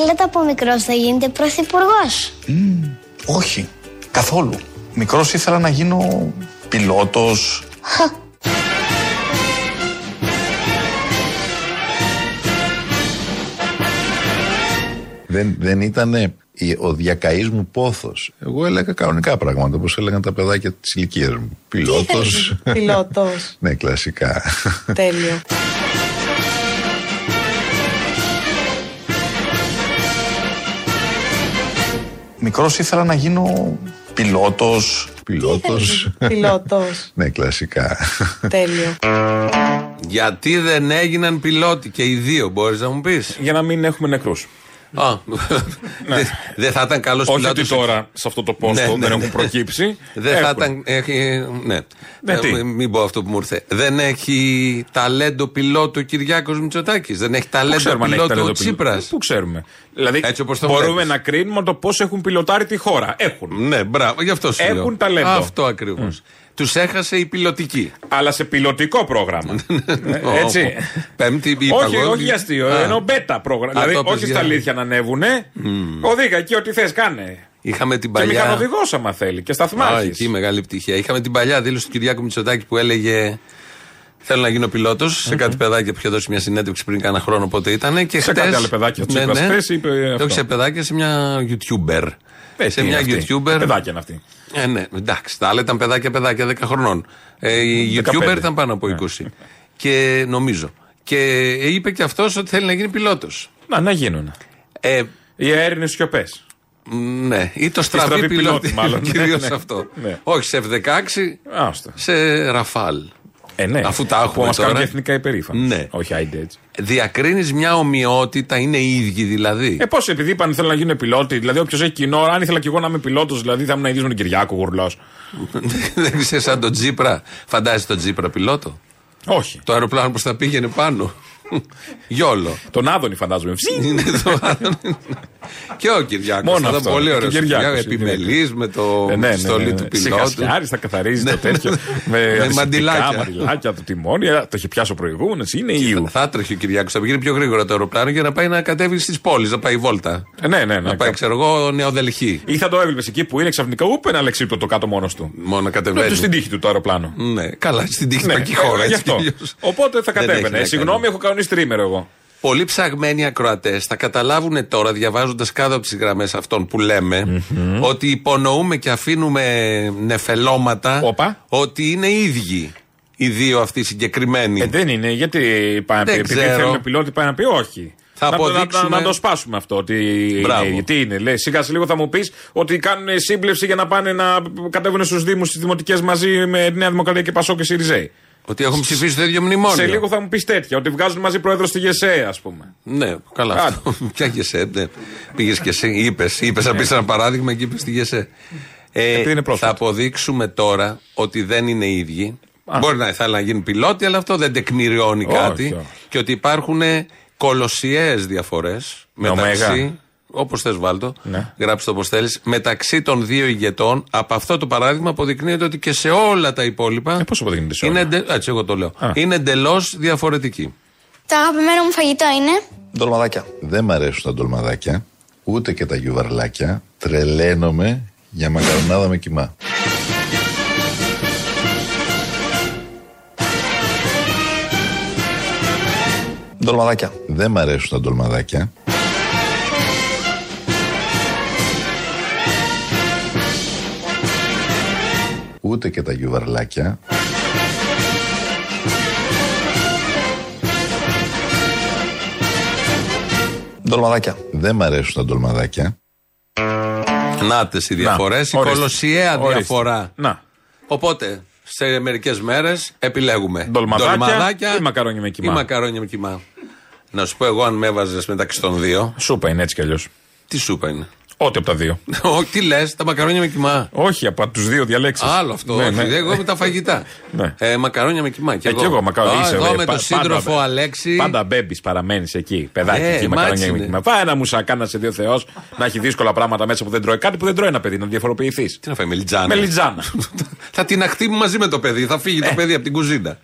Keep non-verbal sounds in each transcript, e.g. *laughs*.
θέλετε από μικρός να γίνετε πρωθυπουργός; Όχι, καθόλου. Μικρός ήθελα να γίνω πιλότος. Δεν, δεν ήταν ο διακαής μου πόθος. Εγώ έλεγα κανονικά πράγματα, όπως έλεγαν τα παιδάκια της ηλικίας μου. *laughs* Πιλότος. Πιλότος. *laughs* ναι, κλασικά. Τέλειο. Μικρός ήθελα να γίνω πιλότος. Πιλότος. *laughs* Πιλότος. ναι, κλασικά. Τέλειο. Γιατί δεν έγιναν πιλότοι και οι δύο, μπορείς να μου πεις; Για να μην έχουμε νεκρούς. Α, δεν δεν θα ήταν καλός Όχι πιλότος. ότι τώρα σε αυτό το πόστο Ναι, ναι, δεν ναι. έχουν προκύψει. Δεν θα Έχουν. ήταν. Έχει, ναι. Ναι, Ε, τι; μην πω αυτό που μου ήρθε. Δεν έχει ταλέντο πιλότο ο Κυριάκος Μητσοτάκης. Δεν έχει Πού ταλέντο ξέρουμε αν έχει πιλότο ο ταλέντο πιλότο. Τσίπρας. Πού ξέρουμε; Δηλαδή, Έτσι όπως το μπορούμε βλέπεις. να κρίνουμε το πώς έχουν πιλωτάρει τη χώρα. Έχουν. Ναι, μπράβο, γι' αυτό σου Έχουν λέω. ταλέντο. Αυτό ακριβώς. Τους έχασε η πιλωτική. Αλλά σε πιλωτικό πρόγραμμα. *laughs* Ε, Έτσι. Πέμπτη είπα όχι, εγώ. όχι για αστείο. Α. Ενώ μπέτα πρόγραμμα. Α, Δηλαδή, το πες όχι για- στα αλήθεια να ανέβουνε. Οδήγα εκεί ό,τι θες, κάνε. Είχαμε την Και παλιά. μηχανοδηγός, άμα θέλει. Και Α, σταθμάρχη. εκεί μεγάλη επιτυχία. Είχαμε την παλιά δήλωση του Κυριάκου Μητσοτάκη που έλεγε Θέλω να γίνω πιλότος σε κάτι παιδάκια που είχε δώσει μια συνέντευξη πριν κάνα χρόνο πότε ήταν. Και Σε χτες- κάτι άλλο παιδάκια. Ο Τσίπρας χθες είπε αυτό. Όχι σε παιδάκια, σε μια YouTuber. Ε, σε τι μια είναι αυτή. YouTuber. Παιδάκια είναι αυτή. Ε, ναι, εντάξει. Τα άλλα ήταν παιδάκια, παιδάκια 10 χρονών. Ε, η 15. YouTuber ήταν πάνω από 20. Και νομίζω. Και είπε και αυτός ότι θέλει να γίνει πιλότος. Να, να γίνουν. Ε, Οι αέρινες σιωπές. ναι, ή το στραβή, στραβή πιλότη, πιλότη, μάλλον. *laughs* Κυρίως Ναι, ναι. αυτό. Ναι. Όχι σε F-16, Άστα. σε Ραφάλ. Ε, ναι. Αφού τα Που έχουμε μας κάνουν τώρα. και εθνικά υπερήφανα. Ναι. Όχι, άιντε έτσι. Διακρίνεις μια ομοιότητα, είναι οι ίδιοι δηλαδή; Ε, πώς επειδή είπαν θέλουν να γίνουν πιλότοι, δηλαδή όποιος έχει κοινό, αν ήθελα κι εγώ να είμαι πιλότος, δηλαδή θα ήμουν ίδιο με τον Κυριάκο Γουρλός. *laughs* Δεν ξέρεις σαν τον Τζίπρα. Φαντάζεσαι τον Τζίπρα πιλότο; Όχι. Το αεροπλάνο που θα πήγαινε πάνω; Γιόλο. Τον Άδωνη φαντάζομαι. Ψι! *laughs* Είναι το άλλο. και ο Κυριάκος. Μόνο ήταν αυτό. πολύ Και ωραίο. ο Κυριάκος, Επιμελή με το Ε, ναι, ναι, πιστόλι ναι, του ναι. πιλότου. Σιγαστιάρης, θα καθαρίζει Ναι, το τέτοιο. ναι. με Με αντισηπτικά, μαντιλάκια. μαντιλάκια, το τιμόνι. ε, Το είχε πιάσει ο προηγούμενος. Είναι ήλιο. Θα έτρεχε ο Κυριάκος, θα πήγαινε πιο γρήγορα το αεροπλάνο για να πάει να κατέβει στις πόλεις, να πάει βόλτα. Ε, Ναι, ναι, ναι. Να πάει, κάπου. ξέρω εγώ, Νεοδελχή. Ή θα το έβλεπες εκεί που είναι ξαφνικά ούπε ένα λεξίπτο το κάτω μόνος του. Μόνο να Ναι, κατεβαίνει. στην τύχη του το αεροπλάνο. Ναι, καλά, στην τύχη Ναι, υπάρχει χώρα. ε, γι' έτσι αυτό. κι αλλιώς. Οπότε θα Δεν έχει να κατέβαινε. κάνει. Συγγνώμη, έχω κανονίσει τρίμερο εγώ. Πολύ ψαγμένοι ακροατές θα καταλάβουν τώρα, διαβάζοντας κάτω από τις γραμμές αυτών που λέμε, ότι υπονοούμε και αφήνουμε νεφελώματα Όπα. ότι είναι ίδιοι οι δύο αυτοί συγκεκριμένοι. Ε, δεν είναι, γιατί πάει να πει, Δεν επειδή ξέρω. θέλουν πιλότη πάει να πει όχι. Θα να, το- να- αποδείξουμε- να, να το σπάσουμε αυτό. Ότι Μπράβο. είναι, τι είναι, λέει. Σιγά σε λίγο θα μου πεις ότι κάνουν σύμπλευση για να πάνε να κατέβουν στους Δήμους στις Δημοτικές μαζί με Νέα Δημοκρατία και Πασό και ΣΥΡΙΖΕΙ. Ότι έχουν ψηφίσει το ίδιο μνημόνιο. Σε λίγο θα μου πεις τέτοια. Ότι βγάζουν μαζί πρόεδρο στη ΓΕΣΕ, ας πούμε. Ναι, καλά. Άντε. αυτό. *laughs* Ποια γεσέ, ναι. Πήγες και εσύ, είπες. Είπες να πεις ένα παράδειγμα και είπες τη γεσέ. Ε, Επειδή είναι πρόσφατο. θα αποδείξουμε τώρα ότι δεν είναι οι ίδιοι. Μπορεί να θέλουν να γίνουν πιλότοι, αλλά αυτό δεν τεκμηριώνει Όχι, κάτι. όχι. Και ότι υπάρχουν κολοσιαίε διαφορές μεταξύ. Ωμέγα. Όπως θες, βάλτο. Ναι. Γράψτε το όπως θέλεις. Μεταξύ των δύο ηγετών, από αυτό το παράδειγμα αποδεικνύεται ότι και σε όλα τα υπόλοιπα. Ε, πώς αποδεικνύεται σε είναι όλα; εντε- Έτσι, εγώ το λέω. Α. Είναι εντελώς διαφορετική. Το αγαπημένο μου φαγητό είναι; Ντολμαδάκια. Δεν μ' αρέσουν τα ντολμαδάκια, ούτε και τα γιουβαρλάκια. Τρελαίνομαι για μακαρονάδα με κοιμά. Ντολμαδάκια. Δεν μ' αρέσουν τα ντολμαδάκια. Ούτε και τα γιουβαρλάκια. Ντολμαδάκια. Δεν μ' αρέσουν τα ντολμαδάκια. Νάτε οι διαφορές, η ορίστε. κολοσιαία Ορίστε. διαφορά. Να. Οπότε, σε μερικές μέρες επιλέγουμε Ντολμαδάκια ή μακαρόνια με κιμά. Ή μακαρόνια με κιμά. Να σου πω εγώ, αν με έβαζες μεταξύ των δύο, Σούπα είναι έτσι κι αλλιώς. τι σούπα είναι. Ό,τι από τα δύο. *laughs* Όχι, τι λες, τα μακαρόνια με κιμά. Όχι, από τους δύο διαλέξεις. Άλλο αυτό. Ναι, όχι, ναι. Εγώ με τα φαγητά. *laughs* Ναι. ε, μακαρόνια με κιμά. Και Ε, κι εγώ μακαρόνια. Α, είσαι, Εγώ ε, με πα- τον σύντροφο πάντα- Αλέξη. Πάντα μπέμπι παραμένεις εκεί. Παιδάκι Ε, εκεί, μα μακαρόνια έτσι με είναι. κιμά. Πάει ένα μουσακάνα σε δύο Θεός να έχει δύσκολα πράγματα μέσα που δεν τρώει. Κάτι που δεν τρώει ένα παιδί, να διαφοροποιηθείς. Τι να φάει, μελιτζάνα. Μελιτζάνα. *laughs* θα την αχτύπει μαζί με το παιδί. Θα φύγει Ε. το παιδί από την κουζίνα.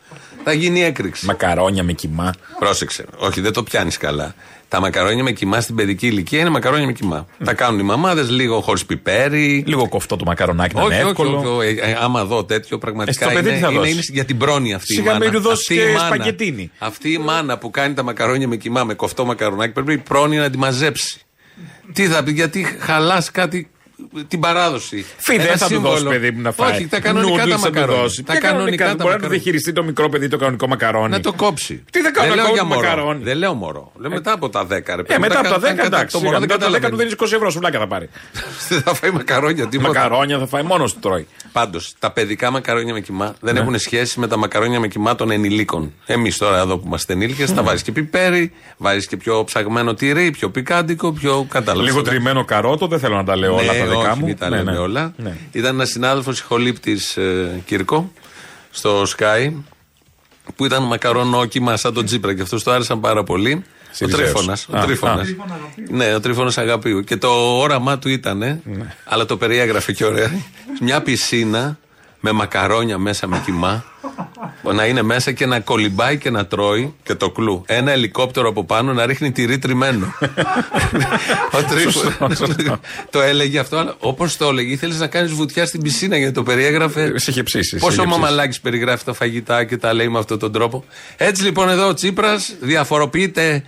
Θα γίνει έκρηξη. Μακαρόνια με κοιμά. Πρόσεξε. Όχι, δεν το πιάνεις καλά. Τα μακαρόνια με κοιμά στην παιδική ηλικία είναι μακαρόνια με κοιμά. Τα κάνουν οι μαμάδες λίγο χωρίς πιπέρι. Λίγο κοφτό το μακαρονάκι να είναι Όχι, όχι, εύκολο. όχι, ε, ε, άμα δω τέτοιο, πραγματικά Ε, στο παιδί είναι, τι θα είναι, δώσεις; είναι για την πρόνοια αυτή Σιγά η μάνα. μην του δώσεις Αυτή η και μάνα- σπαγκετίνι. Αυτή η μάνα που κάνει τα μακαρόνια με κοιμά, με κοφτό μακαρονάκι, πρέπει η πρόνοια να τη μαζέψει. Τι θα πει, γιατί χαλάς κάτι. Την παράδοση. Φι, Ένα δεν θα του σύμβολο. δώσει παιδί μου να φάει. Όχι, τα κανονικά Noodles τα θα του μακαρόνια. δώσει. Τα Ποια κανονικά τα Μπορεί να το μακαρόνια. διαχειριστεί το μικρό παιδί το κανονικό μακαρόνι. Να το κόψει. Τι δεν κάνω, λέω να για κόβω μωρό. μακαρόνι. Δεν λέω μωρό. Λέω μετά από τα 10 ρε Ε, παιδί. μετά από τα 10 κατά- εντάξει. Το μωρό σιγά, δεν Μετά από τα 10 του καταλαβαίνει. δίνεις 20 ευρώ, σουβλάκια θα πάρει. Δεν *laughs* θα φάει μακαρόνια τίποτα. Μακαρόνια θα φάει μόνος του τρώει. Πάντως, τα παιδικά μακαρόνια με κοιμά δεν Ναι. έχουν σχέση με τα μακαρόνια με κοιμά των ενηλίκων. Εμείς τώρα εδώ που είμαστε ενήλικες, θα βάζεις και πιπέρι, βάζεις και πιο ψαγμένο τυρί, πιο πικάντικο, πιο κατάλαβες. Λίγο τριμμένο καρότο, δεν θέλω να τα λέω όλα τα δικά Ναι, όχι, μου. μην τα Ναι, λέμε ναι. όλα. Ναι. Ήταν ένας συνάδελφος ηχολήπτης ε, Κύρκο στο Sky που ήταν μακαρονόκιμα σαν τον Τσίπρα και αυτός το άρεσαν πάρα πολύ. Ο Συριζέος. Τρίφωνας. Ο Α, Τρίφωνας. Ναι, ο Τρίφωνας Αγαπίου. Και το όραμά του ήταν, Ναι. αλλά το περιέγραφε και ωραία, μια πισίνα με μακαρόνια μέσα με κοιμά. Να είναι μέσα και να κολυμπάει και να τρώει και το κλου. Ένα ελικόπτερο από πάνω να ρίχνει τυρί τριμμένο. *laughs* Ο Τρίφωνας το έλεγε αυτό, αλλά όπως το έλεγε, ήθελες να κάνεις βουτιά στην πισίνα γιατί το περιέγραφε. Σε είχε ψήσει. σε Πόσο είχε ο ψήσει. Μαμαλάκη περιγράφει τα φαγητά και τα λέει με αυτόν τον τρόπο. Έτσι λοιπόν εδώ ο Τσίπρας διαφοροποιείται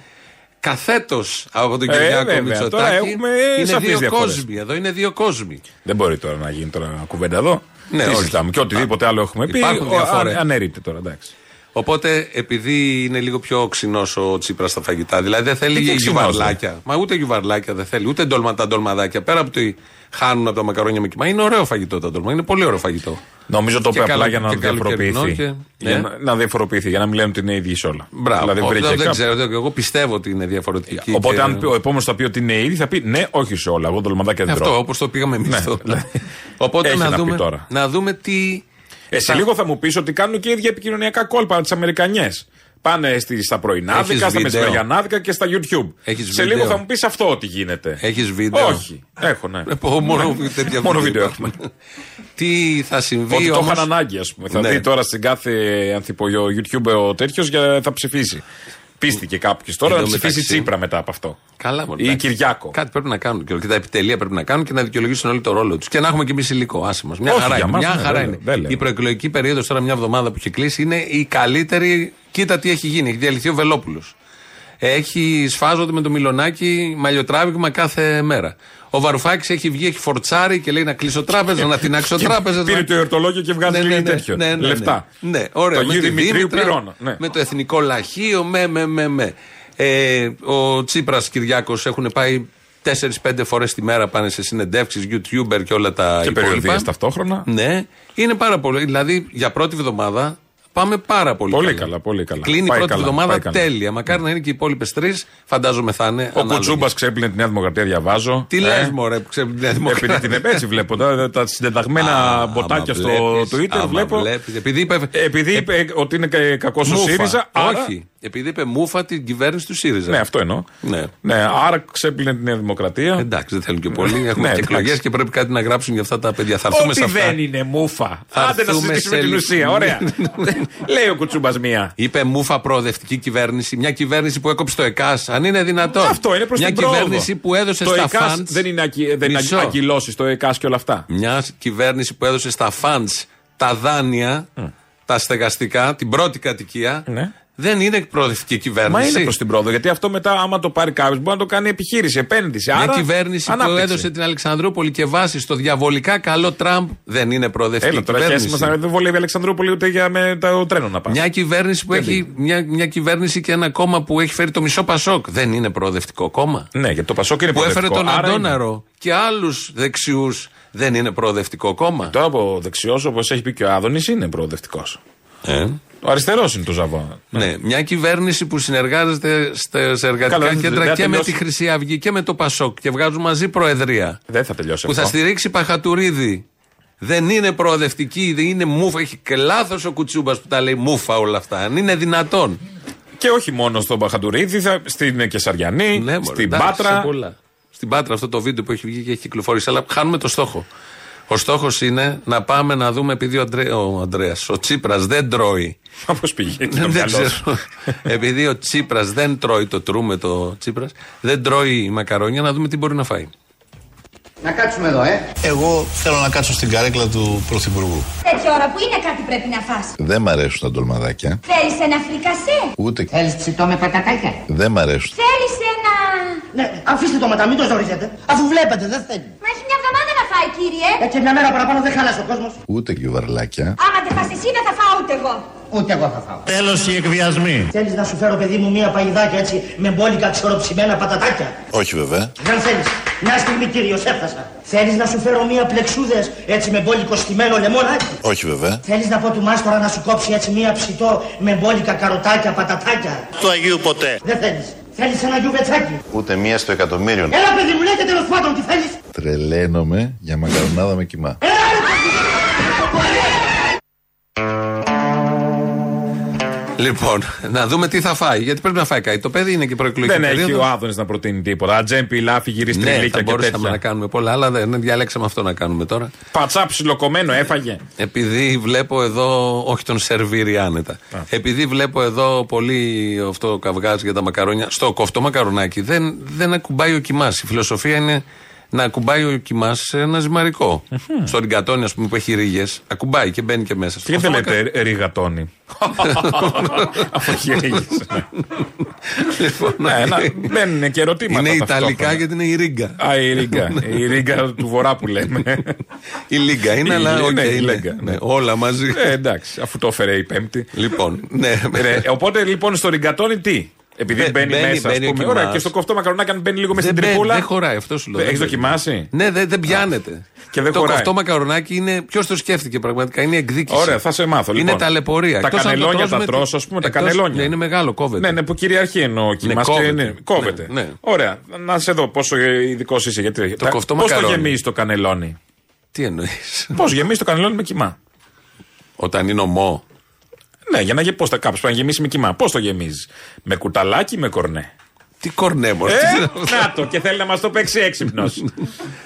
καθέτος από τον Ε, Κυριάκο βέβαια. Μητσοτάκη. Τώρα έχουμε είναι σαφείς δύο διαφορές. κόσμοι. Εδώ είναι δύο κόσμοι. Δεν μπορεί τώρα να γίνει τώρα κουβέντα εδώ. Ναι, Τι όχι. συζητάμε. Και οτιδήποτε άλλο έχουμε πει. Υπάρχουν ο- διαφορές. αν- Αναιρείται τώρα, εντάξει. Οπότε, επειδή είναι λίγο πιο οξυνός ο Τσίπρας στα φαγητά, δηλαδή δεν θέλει Τι για οξυνός, γιουβαρλάκια. Μα ούτε γιουβαρλάκια δεν θέλει, ούτε ντολματά ντολμαδάκια. Πέρα από το ότι χάνουν από τα μακαρόνια με κοιμά, είναι ωραίο φαγητό τα ντολμα. Είναι πολύ ωραίο φαγητό. Νομίζω το Και είπε απλά καλο- για να και καλοκαιρινό διαφοροποιηθεί. και- Για ναι. να, να διαφοροποιηθεί, για να μην λένε ότι είναι ίδιοι σε όλα. Μπράβο. Δηλαδή Όχι, βρήκε δεν κάποιο- ξέρω, δεν- εγώ πιστεύω ότι είναι διαφορετική. Οπότε, και- αν πει- ο επόμενος θα πει ότι είναι ίδιοι, θα πει ναι, όχι σε όλα. Εγώ το λεμαντάκι δεν Αυτό, τρώω. όπως το πήγαμε εμείς Ναι, τώρα. δηλαδή, Οπότε έχει να να πει δούμε, τώρα. να δούμε τι. Εσύ θα- λίγο θα μου πεις ότι κάνουν και ίδια επικοινωνιακά κόλπα τις Αμερικανιές. Πάνε στη, στα πρωινάδικα, Έχεις στα βίντεο. μεσημεριανάδικα και στα YouTube. Έχεις Σε βίντεο. λίγο θα μου πεις αυτό ότι γίνεται. Έχεις βίντεο. Όχι. Έχω, ναι. Ε, πω, μόνο τέτοια Μόνο βίντεο έχουμε. Τι θα συμβεί Ότι το όμως- είχαν ανάγκη, ας πούμε. Θα Ναι. δει τώρα στην κάθε ανθιπογείο YouTube ο τέτοιος για θα ψηφίσει. Πίστηκε κάποιος τώρα Εν να τω ψηφίσει μεταξύ- Τσίπρα μετά από αυτό. Καλά, μωρέ, Ή εντάξει. Κυριάκο. Κάτι πρέπει να κάνουν. Και τα επιτελεία πρέπει να κάνουν και να δικαιολογήσουν όλοι το ρόλο τους. Και να έχουμε και εμείς υλικό. Άσε μας. Μια Όχι, χαρά για είναι. μας, Μια ναι, χαρά δεν είναι. λέω, δεν λέω. Η προεκλογική περίοδος τώρα, μια εβδομάδα που έχει κλείσει, είναι η καλύτερη. Κοίτα τι έχει γίνει. Έχει διαλυθεί ο Βελόπουλος. Έχει σφάζονται με το μιλονάκι μαλλιοτράβηγμα κάθε μέρα. Ο Βαρουφάκης έχει βγει, έχει φορτσάρει και λέει να κλείσω τράπεζα, να τεινάξω *laughs* Και τράπεζα. Πήρε το εορτολόγιο και βγάζει λίγη τέτοιο. Ναι, ναι, ναι. Λεφτά. Ναι, ωραία. Το Με Αγίου τη Δημητρίου Δήμητρα, πληρώνω. Ναι. Με το εθνικό λαχείο, με, με, με, με. Ε, ο Τσίπρας Κυριάκος έχουν πάει 4-5 φορές τη μέρα πάνε σε συνεντεύξεις, YouTuber και όλα τα Και υπόλοιπα. περιοδίες ταυτόχρονα. Ναι, είναι πάρα πολύ. Δηλαδή για πρώτη εβδομάδα πάμε πάρα πολύ, Πολύ καλά, πολύ καλά. Κλείνει η Πάει πρώτη καλά, εβδομάδα πάει καλά. τέλεια. Μακάρι να είναι και οι υπόλοιπες τρεις. Φαντάζομαι θα είναι. Ο ανάλογες. Κουτσούμπας ξέπλυνε τη Νέα Δημοκρατία, διαβάζω. Τι Ε, λες, Μωρέ, που ξέρει την Νέα Δημοκρατία. Επειδή την έτσι βλέπω. Τα, τα συντεταγμένα Α, μποτάκια άμα στο βλέπεις, Twitter άμα βλέπω. βλέπεις. Επειδή είπε, Επειδή είπε ότι είναι κακός ο μούφα. ΣΥΡΙΖΑ. άρα- Όχι. Επειδή είπε μούφα την κυβέρνηση του ΣΥΡΙΖΑ. Ναι, αυτό εννοώ. Ναι. Ναι, άρα ξέπλυνε τη Νέα Δημοκρατία. Εντάξει, δεν θέλουν και πολύ. Έχουμε Ναι, και εντάξει. εκλογές και πρέπει κάτι να γράψουν για αυτά τα παιδιά. Θα έρθουμε σε Ότι αυτά. δεν είναι μούφα. Θα Άντε να έρθουμε συζητήσουμε σε την λίγο. ουσία. Ωραία. Λέει ο Κουτσούμπας μία. Είπε μούφα προοδευτική κυβέρνηση. Μια κυβέρνηση που έκοψε το ΕΚΑΣ. Αν είναι δυνατόν. Αυτό είναι προς Μια την πρόοδο. κυβέρνηση που έδωσε το στα ΕΚΑΣ φαντ. δεν είναι, ακυ... δεν είναι Μισό. ακυλώσεις το ΕΚΑΣ και όλα αυτά. Μια κυβέρνηση που έδωσε στα φαντ τα δάνεια, τα στεγαστικά, την πρώτη κατοικία. Ναι. Δεν είναι προοδευτική κυβέρνηση. Μα είναι προς την πρόοδο. Γιατί αυτό μετά, άμα το πάρει κάποιος, μπορεί να το κάνει επιχείρηση, επένδυση. Μια Άρα, κυβέρνηση που ανάπτυξη. έδωσε την Αλεξανδρούπολη και βάση στο διαβολικά καλό Τραμπ δεν είναι προοδευτική Έλα τώρα, κυβέρνηση. χέσει μας δεν βολεύει η Αλεξανδρούπολη ούτε για με το τρένο να πάει. Μια κυβέρνηση που έχει. Μια, μια κυβέρνηση και ένα κόμμα που έχει φέρει το μισό Πασόκ. Δεν είναι προοδευτικό κόμμα. Ναι, γιατί το Πασόκ είναι που έφερε προοδευτικό, τον άρα είναι. Αντώναρο και άλλους δεξιούς. Δεν είναι προοδευτικό κόμμα. Τώρα από δεξιός, όπως έχει πει και ο Άδωνης, είναι προοδευτικός. Ε. Ο αριστερός είναι το Ζαβό. Ναι, μια κυβέρνηση που συνεργάζεται στα- σε εργατικά Καλά, δεν- κέντρα δεν και θα με τελειώσει. τη Χρυσή Αυγή και με το Πασόκ και βγάζουν μαζί προεδρία. Δεν θα τελειώσει Που θα αυτό. στηρίξει Παχατουρίδη. Δεν είναι προοδευτική, δεν είναι μούφα. Έχει και λάθος ο Κουτσούμπας που τα λέει μούφα όλα αυτά. Αν είναι δυνατόν. Και όχι μόνο στον Παχατουρίδη, θα, στην Κεσαριανή, Ναι, μωρέ, στην εντάξει, Πάτρα. σε πολλά. Στην Πάτρα αυτό το βίντεο που έχει βγει και έχει κυκλοφορήσει, αλλά χάνουμε το στόχο. Ο στόχος είναι να πάμε να δούμε, επειδή ο, Αντρέ, ο Ανδρέας, ο Τσίπρας δεν τρώει. Πώ πηγαίνει το δεν μυαλός ξέρω. σου. επειδή ο Τσίπρας δεν τρώει το τρούμε το Τσίπρας, δεν τρώει μακαρόνια, να δούμε τι μπορεί να φάει. Να κάτσουμε εδώ, ε. Εγώ θέλω να κάτσω στην καρέκλα του Πρωθυπουργού. Τέτοια ώρα που είναι κάτι πρέπει να φας. Δεν μ' αρέσουν τα ντολμαδάκια. Θέλεις ένα φρικασέ; Ούτε. Θέλεις ψητό με πατατάκια; Δεν μ' αρέσουν. Θέλεις ένα... Ναι, αφήστε το μετά, μην το ζορίζετε. Αφού βλέπετε, δεν θέλει. Μα έχει μια εβδομάδα να φάει, κύριε. Έτσι μια μέρα παραπάνω δεν χάλασε ο κόσμος. Ούτε γιουβαρλάκια. Άμα δεν φας εσύ, δεν θα φάω ούτε εγώ. Ούτε εγώ θα φάω. Τέλος οι εκβιασμοί. Θέλεις να σου φέρω, παιδί μου, μία παγιδάκια έτσι με μπόλικα ξεροψημένα πατατάκια; Όχι βέβαια. Δεν θέλεις. Μια στιγμή, κύριος, έφτασα. Θέλεις να σου φέρω μία πλεξούδες έτσι με μπόλικο στημένο λεμόνάκι. Όχι βέβαια. Θέλεις να πω του μάστορα να σου κόψει έτσι μία ψητό με μπόλικα καροτάκια, πατατάκια; Του Αγίου ποτέ. Δεν θέλεις. Θέλεις ένα γιουβετσάκι. Ούτε μία στο εκατομμύριο. Έλα, παιδί μου, λέτε τέλος πάντων τι θέλεις. Τρελαίνομαι για μακαρονάδα με κοιμά. Λοιπόν, να δούμε τι θα φάει. Γιατί πρέπει να φάει κάτι. Το παιδί είναι και προεκλογική Δεν έχει περίοδος. ο Άδωνης να προτείνει τίποτα. Ατζέμπι, λάφι, γυρίσει Ναι, τριλίκια θα και μπορούσαμε τέτοια. να κάνουμε πολλά, αλλά δεν διαλέξαμε αυτό να κάνουμε τώρα. Πατσά ψιλοκομμένο έφαγε. Επειδή βλέπω εδώ, όχι τον σερβίρι άνετα. Επειδή βλέπω εδώ πολύ αυτό καυγάζει για τα μακαρόνια. Στο κοφτό μακαρονάκι δεν, δεν ακουμπάει ο κιμάς. Η φιλοσοφία είναι να ακουμπάει ο κιμάς σε ένα ζυμαρικό. Στο ριγκατόνι, ας πούμε, που έχει ρίγες, ακουμπάει και μπαίνει και μέσα. Στο Και γιατί κοφτό λέτε ριγατόνι. *laughs* Αφού έχει ρίγες. Ναι, ένα- δεν είναι και ερωτήματα. Είναι ταυτόχρονα. Ιταλικά γιατί είναι η ρίγκα. Α, η ρίγκα. Η ρίγκα του βορρά που λέμε. Η λίγκα είναι, Η- αλλά οκ, ναι, η είναι. λίγκα, ναι. Ναι, όλα μαζί. Ε, εντάξει, αφού το έφερε η Πέμπτη. Λοιπόν, ναι. Ρε, οπότε λοιπόν στο ριγκατόνι τι; Επειδή Μπε- μπαίνει, μπαίνει- μέσα, μπαίνει ο ας πούμε. κοιμάς. Ωραία, και στο κοφτό μακαρονάκι, αν μπαίνει λίγο με Δεν στην μπαίνει, τρυπούλα. Δεν χωράει, αυτός σου λέω. Έχεις Δεν δοκιμάσει; μπαίνει. Ναι, δεν, δεν πιάνεται. Και δεν το χωράει. κοφτό μακαρονάκι είναι. Ποιος το σκέφτηκε πραγματικά, είναι εκδίκηση. Ωραία, θα σε μάθω. Είναι Λοιπόν. ταλαιπωρία. Τα Εκτός αν το κανελόνια τρως τα με- τρως, ας πούμε, τα εκτός- κανελόνια. Ναι, είναι μεγάλο, κόβεται. Ναι, ναι, που κυριαρχεί εννοώ και Ναι, μας και κόβεται. ναι, κόβεται. Ναι, ναι. Ωραία, να σε δω πόσο ειδικός είσαι. Γιατί Το κοφτό Πώς το μακαρόνι. γεμίζεις το κανελόνι; Τι εννοείς; Πώς γεμίζεις το κανελόνι με κοιμά; Όταν είναι ομό. Ναι, για να γεμίσει. Πώς θα κάποιο πρέπει να γεμίσει με κοιμά. Πώς το γεμίζεις; Με κουταλάκι ή με κορνέ; Τι κορνέμο. Ε, να το και θέλει να μας το παίξει έξυπνος.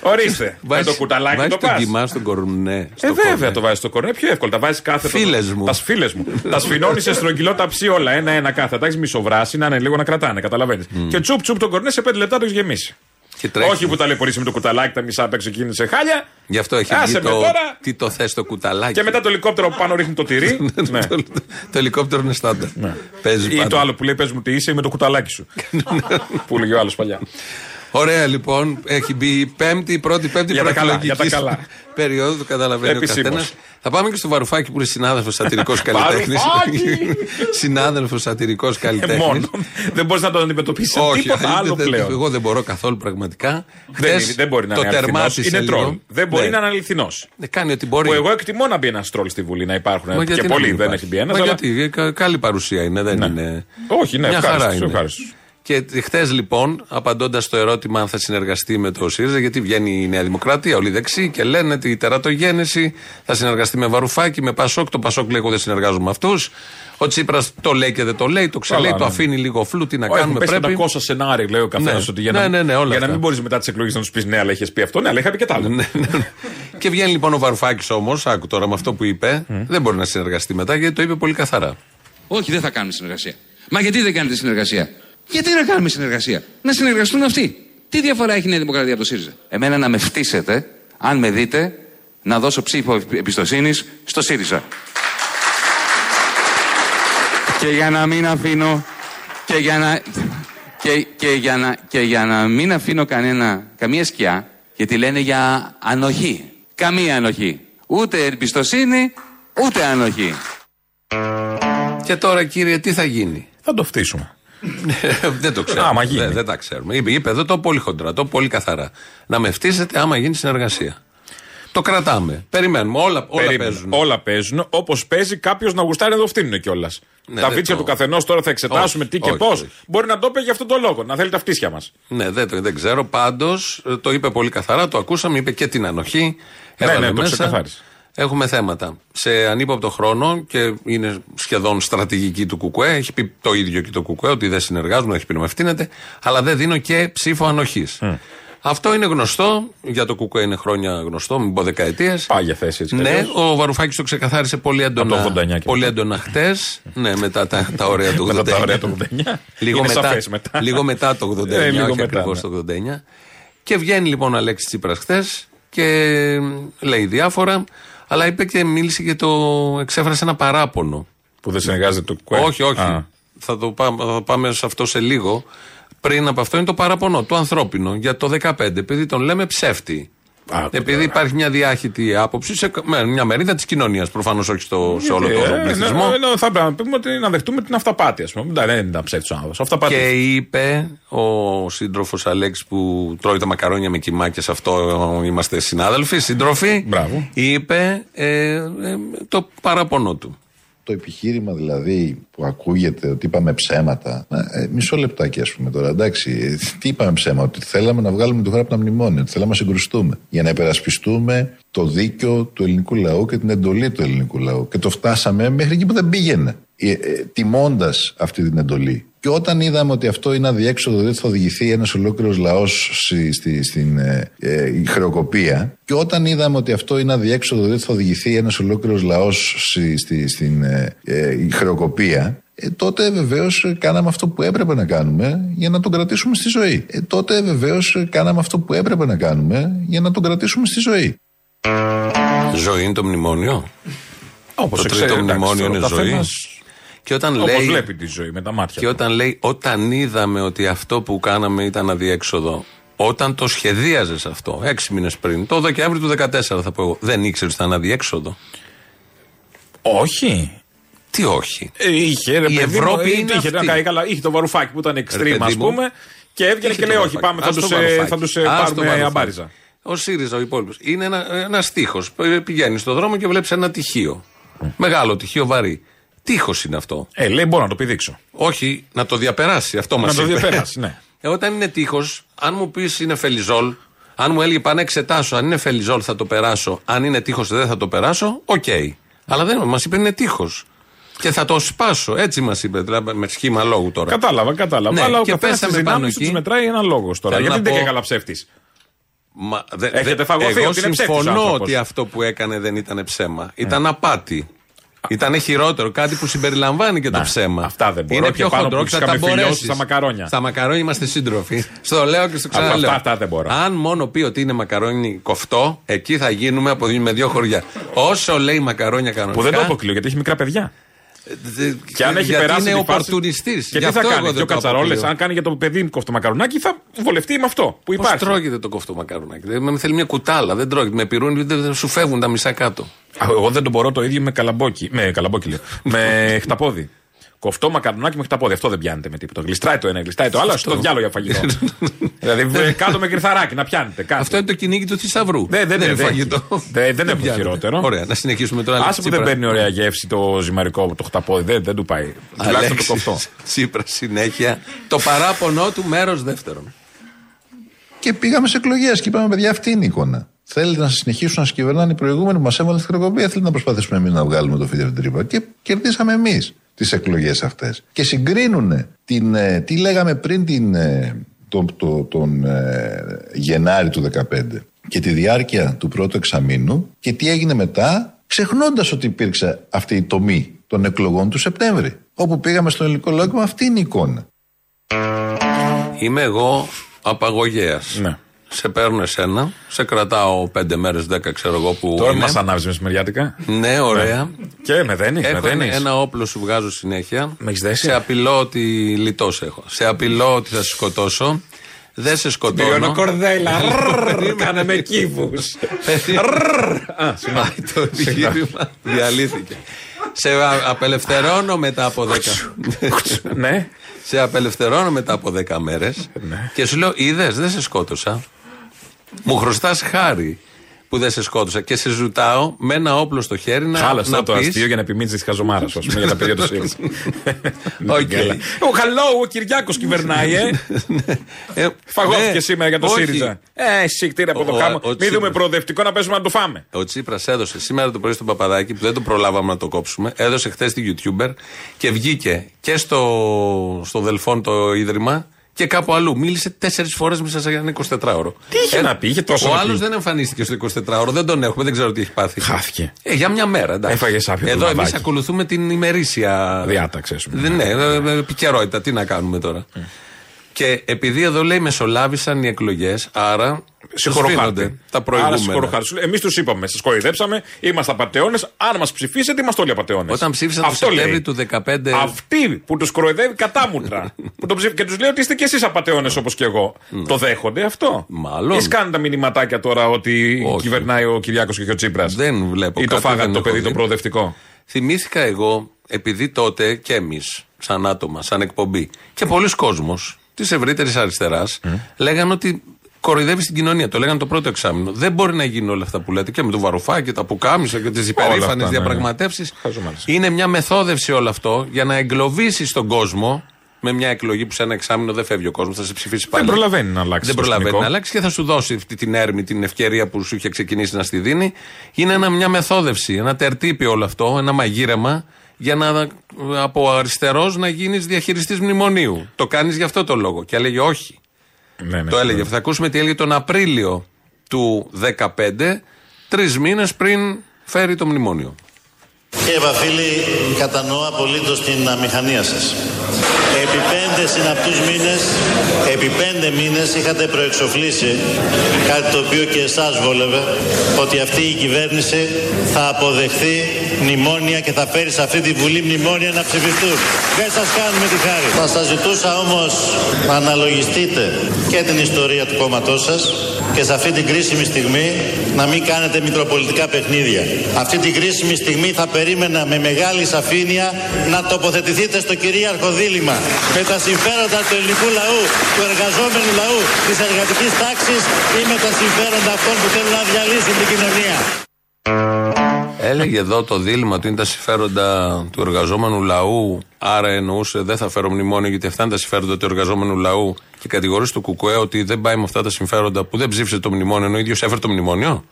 Ορίστε. Με το κουταλάκι το το πας. κοιμά στον κορνέ. Ε, βέβαια το βάζεις στο κορνέ. Πιο εύκολο. Τα βάζεις κάθε. Φίλες μου. Τα φίλες μου. τα σφινώνεις σε στρογγυλό ταψί όλα. Ένα-ένα κάθε. Τα έχεις μισοβράσει να είναι λίγο να κρατάνε. Καταλαβαίνεις. Και τσουπ τσουπ τον κορνέ σε 5 λεπτά το έχεις γεμίσει. Και τρέχει. Όχι που ταλαιπωρήσει με το κουταλάκι, τα μισά απ' έξω εκείνη σε χάλια. Γι' αυτό έχει Άσε βγει με το. τώρα. Τι το θες το κουταλάκι. Και μετά το ελικόπτερο που πάνω ρίχνει το τυρί. *laughs* ναι. το, το ελικόπτερο είναι στάντα. Παίζει Ή πάντα. το άλλο που λέει πες μου τι είσαι με το κουταλάκι σου. *laughs* που έλεγε ο άλλος παλιά. Ωραία λοιπόν, έχει μπει η πέμπτη, η πρώτη πέμπτη Για τα καλά, προεκλογικής για τα καλά. *laughs* περίοδο, το καταλαβαίνει ο Επισήμως. καθένας. Θα πάμε και στο Βαρουφάκι που είναι συνάδελφος σατυρικός *laughs* καλλιτέχνης. Βαρουφάκη! *laughs* συνάδελφος σατυρικός Ε, καλλιτέχνης. Μόνο. Δεν μπορείς να τον αντιμετωπίσεις τίποτα άλλο δεν- πλέον. Εγώ δεν μπορώ καθόλου πραγματικά. Δεν, Χθες είναι- δεν μπορεί να το είναι αληθινός. τερμάτισε Είναι λίγο. τρόλ. Δεν μπορεί Ναι. να είναι αληθινός. Ε, Κάνει ό,τι μπορεί. Που εγώ εκτιμώ να μπει ένας τρόλ στη Βουλή να υπάρχουν. Μα και γιατί να πολλοί μην δεν υπάρχει; έχει μπει ένας. Μα Αλλά... γιατί, ε, κα- καλή παρουσία είναι, δεν Ναι. είναι. Όχι, ναι, Μια χαρά ευχάριστος, είναι. ευχάριστος. Και χθες λοιπόν, απαντώντας στο ερώτημα αν θα συνεργαστεί με το ΣΥΡΙΖΑ, γιατί βγαίνει η Νέα Δημοκρατία, όλοι δεξί και λένε τη τερατογένεση, θα συνεργαστεί με Βαρουφάκη, με Πασόκ. Το Πασόκ λέει: Εγώ δεν συνεργάζομαι με αυτούς. Ο Τσίπρας το λέει και δεν το λέει, το ξελέει, Καλά, το ναι. αφήνει λίγο φλού. Τι να Έχουν κάνουμε, πέσει πρέπει. 500 σενάρια, λέει ο καθένας. Ναι. Ότι για Ναι, να, ναι, ναι, όλα για να αυτά. μην μπορείς μετά τις εκλογές να τους πεις ναι, αλλά είχες πει αυτό. Ναι, αλλά είχα πει και τα άλλα. Ναι, ναι, ναι. και βγαίνει λοιπόν ο Βαρουφάκης όμως, άκου τώρα με αυτό που είπε, δεν μπορεί να συνεργαστεί μετά γιατί το είπε πολύ καθαρά. Όχι, δεν θα κάνουμε συνεργασία. Μα γιατί δεν κάνετε συνεργασία; Γιατί να κάνουμε συνεργασία; Να συνεργαστούν αυτοί. Τι διαφορά έχει η Νέα Δημοκρατία από το ΣΥΡΙΖΑ; Εμένα να με φτύσετε, αν με δείτε, να δώσω ψήφο εμπιστοσύνης στο ΣΥΡΙΖΑ. και για να μην αφήνω. Και για να. Και, και, για να, και για να μην αφήνω κανένα, καμία σκιά, γιατί λένε για ανοχή. Καμία ανοχή. Ούτε εμπιστοσύνη, ούτε ανοχή. Και τώρα κύριε, τι θα γίνει; Θα το φτύσουμε. *laughs* δεν το ξέρουμε. Άμα γίνει. Δεν, δεν τα ξέρουμε. Είπε, είπε εδώ το πολύ χοντρά, το πολύ καθαρά. Να με φτύσετε άμα γίνει συνεργασία. Το κρατάμε. Περιμένουμε. Όλα, όλα Περίμενε. παίζουν. Όλα παίζουν. Όπως παίζει κάποιος να γουστάρει να το φτύνουν κιόλας. Ναι, τα δεν βίτσια το- του καθενός τώρα θα εξετάσουμε Όχι, τι και όχι, πώς. όχι. Μπορεί να το είπε για αυτόν τον λόγο. Να θέλει τα φτύσια μας. Ναι, δεν, το- δεν ξέρω. Πάντως το είπε πολύ καθαρά, το ακούσαμε, είπε και την ανοχή. Ναι, έβαλε ναι, το μέσα. ξεκαθάρισε. Έχουμε θέματα. Σε ανύποπτο χρόνο και είναι σχεδόν στρατηγική του Κουκουέ. Έχει πει το ίδιο και το Κουκουέ ότι δεν συνεργάζομαι, έχει πει να με ευθύνεται, αλλά δεν δίνω και ψήφο ανοχής. Αυτό είναι γνωστό. Για το Κουκουέ είναι χρόνια γνωστό, μην πω δεκαετίες. Πάγια θέση έτσι. κι Ναι, αλλιώς. ο Βαρουφάκης το ξεκαθάρισε πολύ έντονα. Από το 89 και πολύ μετά. έντονα χτες. ναι, μετά τα, τα ωραία του 89. Μετά τα ωραία του 89. λίγο, Είναι μετά, σαφές μετά. λίγο μετά το 89. Ε, λίγο όχι μετά, ακριβώς ναι. το 89. Και βγαίνει λοιπόν ο Αλέξης Τσίπρας χθε και λέει διάφορα. Αλλά είπε και μίλησε και το. εξέφρασε ένα παράπονο. Που δεν συνεργάζεται το Κουκουέ. Όχι, όχι. Α. Θα, το πάμε, θα πάμε σε αυτό σε λίγο. Πριν από αυτό είναι το παραπονό, το ανθρώπινο, για το 15, επειδή τον λέμε ψεύτη. Α, επειδή τώρα. υπάρχει μια διάχυτη άποψη σε με μια μερίδα της κοινωνίας, προφανώς όχι στο, σε όλο Ε, τον ε, πληθυσμό. ναι, ναι, θα πρέπει να πούμε ότι να δεχτούμε την αυταπάτη, ας πούμε. Δεν δεν ήταν ψεύτη ο άνθρωπος. Αυταπάτη. Και είπε ο σύντροφος Αλέξης που τρώει τα μακαρόνια με κοιμά και σε αυτό είμαστε συνάδελφοι, σύντροφοι. Μπράβο. Είπε ε, ε, το παραπονό του. Το επιχείρημα δηλαδή που ακούγεται ότι είπαμε ψέματα. Ε, μισό λεπτάκι, ας πούμε τώρα. Εντάξει, ε, τι είπαμε ψέματα, Ότι θέλαμε να βγάλουμε τη χώρα από τα μνημόνια, ότι θέλαμε να συγκρουστούμε. Για να υπερασπιστούμε το δίκαιο του ελληνικού λαού και την εντολή του ελληνικού λαού. Και το φτάσαμε μέχρι εκεί που δεν πήγαινε. Ε, ε, Τιμώντας αυτή την εντολή. Και όταν είδαμε ότι αυτό είναι αδιέξοδο, διότι θα οδηγηθεί ένας ολόκληρος λαός στη, στη- στην ε, ε, χρεοκοπία, και όταν είδαμε ότι αυτό είναι αδιέξοδο, διότι θα οδηγηθεί ένας ολόκληρος λαός στη, στη- στην ε, ε, χρεοκοπία, ε, τότε βεβαίως κάναμε αυτό που έπρεπε να κάνουμε για να τον κρατήσουμε στη ζωή. Ε, τότε βεβαίως κάναμε αυτό που έπρεπε να κάνουμε για να τον κρατήσουμε στη ζωή. Ζωή είναι το μνημόνιο. Όπως το ξέρει, τρίτο εντάξει, μνημόνιο ο είναι ζωή. Καθένας Και όταν Όπως λέει. βλέπει τη ζωή με τα μάτια. Και του. όταν λέει, όταν είδαμε ότι αυτό που κάναμε ήταν αδιέξοδο, όταν το σχεδίαζες αυτό, έξι μήνες πριν, το Δεκέμβρη του 2014 θα πω εγώ, δεν ήξερες ότι ήταν αδιέξοδο. Όχι. Τι όχι; Ε, είχε, ρε, Η παιδί Ευρώπη μου, είναι είχε, αυτή. να κάνει καλά. είχε το βαρουφάκι που ήταν extreme, παιδί ας μου. πούμε, και έβγαινε Είχε και λέει: το Όχι, Βαρουφάκη. πάμε, θα Ας τους το Βαρουφάκη. θα τους, ε, Ας το πάρουμε Βαρουφάκη. αμπάριζα. Ο ΣΥΡΙΖΑ, ο υπόλοιπος. Είναι ένα, ένας τείχος. Πηγαίνει στον δρόμο και βλέπει ένα τοιχίο. Μεγάλο τοιχίο βαρύ. Τείχος είναι αυτό. Ε, λέει: Μπορώ να το πηδήξω. Όχι, να το διαπεράσει. Αυτό μας Να το διαπεράσει, ναι. Ε, όταν είναι τείχος, αν μου πεις είναι φελιζόλ, αν μου έλεγε πάνε εξετάσω, αν είναι φελιζόλ θα το περάσω, αν είναι τείχος δεν θα το περάσω, οκ. Αλλά δεν μας είπε είναι τείχος. Και θα το σπάσω. Έτσι μας είπε, δηλαδή, με σχήμα λόγου τώρα. Κατάλαβα, κατάλαβα. Ναι, αλλά ο και καθένας πέσαμε τη πάνω δυνάμεις εκεί. τους μετράει ένα λόγος τώρα. Θέλω Γιατί να δεν είναι πω- και καλά ψεύτης; Μα, δε, Έχετε δε- φαγωθεί εγώ ότι είναι ψεύτης ο συμφωνώ άνθρωπος. ότι αυτό που έκανε δεν ήταν ψέμα. Ήταν απάτη. Ήταν χειρότερο, κάτι που συμπεριλαμβάνει και το Να, ψέμα. αυτά δεν μπορώ Είναι και πιο πάνω χοντρό που και θα τους τα είχαμε φιλιώσει μπορέσεις. στα μακαρόνια. Στα μακαρόνια είμαστε σύντροφοι. στο λέω και στο ξαναλέω. αυτά- αυτά δεν μπορώ. Αν μόνο πει ότι είναι μακαρόνι κοφτό, εκεί θα γίνουμε από δύο- με δύο χωριά. Όσο λέει μακαρόνια κανονικά. Που δεν το αποκλείω γιατί έχει μικρά παιδιά. Δε- Και αν έχει γιατί περάσει. Είναι τη φάση- οπορτουνιστή. Και τι θα κάνει, δύο κατσαρόλες. Αν κάνει για το παιδί κοφτό μακαρονάκι, θα βολευτεί με αυτό που Πώς υπάρχει. τρώγεται το κοφτό μακαρονάκι; Δεν θέλει μια κουτάλα, δεν τρώγεται. Με πυρούνι δεν δεν σου φεύγουν τα μισά κάτω. Α, Εγώ δεν το μπορώ το ίδιο με καλαμπόκι. Με καλαμπόκι λέω. *laughs* με χταπόδι. Κοφτό μακαρονάκι με χταπόδι. Αυτό δεν πιάνεται με τίποτα. Γλιστράει το ένα, γλιστράει το άλλο. Στο διάλογο για φαγητό. *laughs* δηλαδή βε- κάτω με κρυθαράκι να πιάνετε. Κάτω. Αυτό είναι το κυνήγι του θησαυρού. Ναι, δεν είναι είναι δεν φαγητό. έχει. Δεν- δεν έχω πιάνεται. χειρότερο. Ωραία, να συνεχίσουμε τώρα. Άσε που δεν παίρνει ωραία γεύση το ζυμαρικό, το χταπόδι. Δεν, δεν του πάει. Τουλάχιστον το κοφτό. Τσίπρα συνέχεια. Το παράπονο του μέρος δεύτερον. Και πήγαμε σε εκλογές και είπαμε: Παιδιά, αυτή είναι η εικόνα. Θέλετε να συνεχίσουν να σας κυβερνάνε οι προηγούμενοι που μας έβαλαν στην χρεοκοπία, θέλετε να προσπαθήσουμε εμείς να βγάλουμε το φίδι από την τρύπα. Και κερδίσαμε εμείς τις εκλογές αυτές. Και συγκρίνουν την, ε, τι λέγαμε πριν την, ε, το, το- τον ε, Γενάρη του 2015 και τη διάρκεια του πρώτου εξαμήνου και τι έγινε μετά, ξεχνώντας ότι υπήρξε αυτή η τομή των εκλογών του Σεπτέμβρη. Όπου πήγαμε στο ελληνικό λόγο, αυτή είναι η εικόνα. Είμαι εγώ απαγωγέας. Ναι. Σε παίρνω εσένα, σε κρατάω πέντε μέρες, δέκα ξέρω εγώ που. Τώρα είναι. μας ανάβεις μεσημεριάτικα. Ναι, ωραία. Και με δένει. Με Έχω ένα, δένεις. ένα όπλο σου βγάζω συνέχεια. Με έχεις δέσει; Σε απειλώ ότι λιτός έχω. Σε απειλώ ότι θα σε σκοτώσω. Δεν σε σκοτώνω. Πληρώνω κορδέλα. Περίμενε. Κάνε με κύβου. Α, Πάει το επιχείρημα. Διαλύθηκε. Σε α- απελευθερώνω μετά από 10. Ναι. σε απελευθερώνω μετά από 10 μέρες Ναι. και σου λέω: Είδες, δεν σε σκότωσα. Μου χρωστάς χάρη που δεν σε σκότωσα και σε ζητάω με ένα όπλο στο χέρι να, Χάλασε να το πεις- αστείο για να επιμείνεις της χαζομάρας σου, ας πούμε, για τα παιδιά του ΣΥΡΙΖΑ. *laughs* Οκ. Ο Χαλό, ο Κυριάκος κυβερνάει, ε. *laughs* Ε, Φαγώθηκε ναι, σήμερα για το όχι. ΣΥΡΙΖΑ. Ε, εσύ κτίρια από το Ο- χάμο. ο Μην Τσίπρας. δούμε προοδευτικό να πέσουμε να το φάμε. Ο Τσίπρας έδωσε σήμερα το πρωί στον Παπαδάκη, που δεν το προλάβαμε να το κόψουμε, έδωσε χθες στη YouTuber και βγήκε και στο, στο Δελφόν το ίδρυμα Και κάπου αλλού. Μίλησε τέσσερις φορές μέσα σε ένα 24ωρο. Τι είχε να πει, είχε τόσο Ο να πει. άλλο δεν εμφανίστηκε στο 24ωρο, δεν τον έχουμε, δεν ξέρω τι έχει πάθει. Χάθηκε. Ε, για μια μέρα, εντάξει. Έφαγε σάπιο Εδώ το εμείς λαβάκι. ακολουθούμε την ημερήσια Διάταξη, ας πούμε. Δεν- Ναι, ε, ε, επικαιρότητα. Τι να κάνουμε τώρα. Και επειδή εδώ λέει μεσολάβησαν οι εκλογές, άρα Συγχωροχάρτη. σφήνονται τα προηγούμενα. Άρα συγχωροχάρτη. Εμείς τους είπαμε, σας κοροϊδέψαμε, είμαστε απαταιώνε. Αν μας ψηφίσετε, είμαστε όλοι απαταιώνε. Όταν ψήφισαν το Σεπτέμβρη του 2015. Αυτοί που τους κοροϊδεύει κατάμουτρα. *laughs* που το ψήφι... Και τους λέει ότι είστε κι εσείς απαταιώνε όπως και εγώ. Το δέχονται αυτό. Ναι. Μάλλον. Ή σκάνε τα μηνυματάκια τώρα ότι Όχι. κυβερνάει ο Κυριάκος και ο Τσίπρας. Δεν βλέπω Ή το κάτι, φάγατε δεν το έχω παιδί δει. το προοδευτικό. Θυμήθηκα εγώ, επειδή τότε και εμείς, σαν άτομα, σαν εκπομπή, και πολλοί κόσμος της ευρύτερης αριστεράς, λέγανε ότι κοροϊδεύει την κοινωνία. Το λέγανε το πρώτο εξάμεινο. Δεν μπορεί να γίνουν όλα αυτά που λέτε και με το βαρουφάκι και τα πουκάμισα και τις αυτά, υπερήφανες ναι. διαπραγματεύσεις. Χαζομάρες. Είναι μια μεθόδευση όλο αυτό για να εγκλωβίσει τον κόσμο με μια εκλογή που σε ένα εξάμεινο δεν φεύγει ο κόσμος, θα σε ψηφίσει πάλι. Δεν προλαβαίνει να αλλάξει Δεν το προλαβαίνει σκηνικό. να αλλάξει και θα σου δώσει αυτή την έρμη, την ευκαιρία που σου είχε ξεκινήσει να στη δίνει. Είναι ένα, μια μεθόδευση, ένα τερτύπι όλο αυτό, ένα μαγείρεμα για να από αριστερός να γίνεις διαχειριστής μνημονίου. Το κάνεις γι' αυτό το λόγο. Και έλεγε όχι. Ναι, ναι, το έλεγε. ναι. Θα ακούσουμε τι έλεγε τον Απρίλιο του 2015, τρεις μήνες πριν φέρει το μνημόνιο. Κύριε Βαφίλη, κατανοώ απολύτως την αμηχανία σας. Επί πέντε συναπτούς μήνες, επί πέντε μήνες είχατε προεξοφλήσει κάτι το οποίο και εσάς βόλευε, ότι αυτή η κυβέρνηση θα αποδεχθεί μνημόνια και θα φέρεις σε αυτή τη Βουλή μνημόνια να ψηφιστούν. Δεν σας κάνουμε τη χάρη. Θα σας ζητούσα όμως να αναλογιστείτε και την ιστορία του κόμματός σας και σε αυτή την κρίσιμη στιγμή να μην κάνετε μικροπολιτικά παιχνίδια. Αυτή την κρίσιμη στιγμή θα περίμενα με μεγάλη σαφήνεια να τοποθετηθείτε στο κυρίαρχο δίλημα με τα συμφέροντα του ελληνικού λαού, του εργαζόμενου λαού, της εργατικής τάξης ή με τα συμφέροντα αυτών που θέλουν να διαλύσουν την κοινωνία. Έλεγε εδώ το δίλημα του είναι τα συμφέροντα του εργαζόμενου λαού. Άρα εννοούσε δεν θα φέρω μνημόνιο γιατί αυτά είναι τα συμφέροντα του εργαζόμενου λαού. Και κατηγορούσε το Κουκουέ ότι δεν πάει με αυτά τα συμφέροντα που δεν ψήφισε το μνημόνιο ενώ ο ίδιος έφερε το μνημόνιο.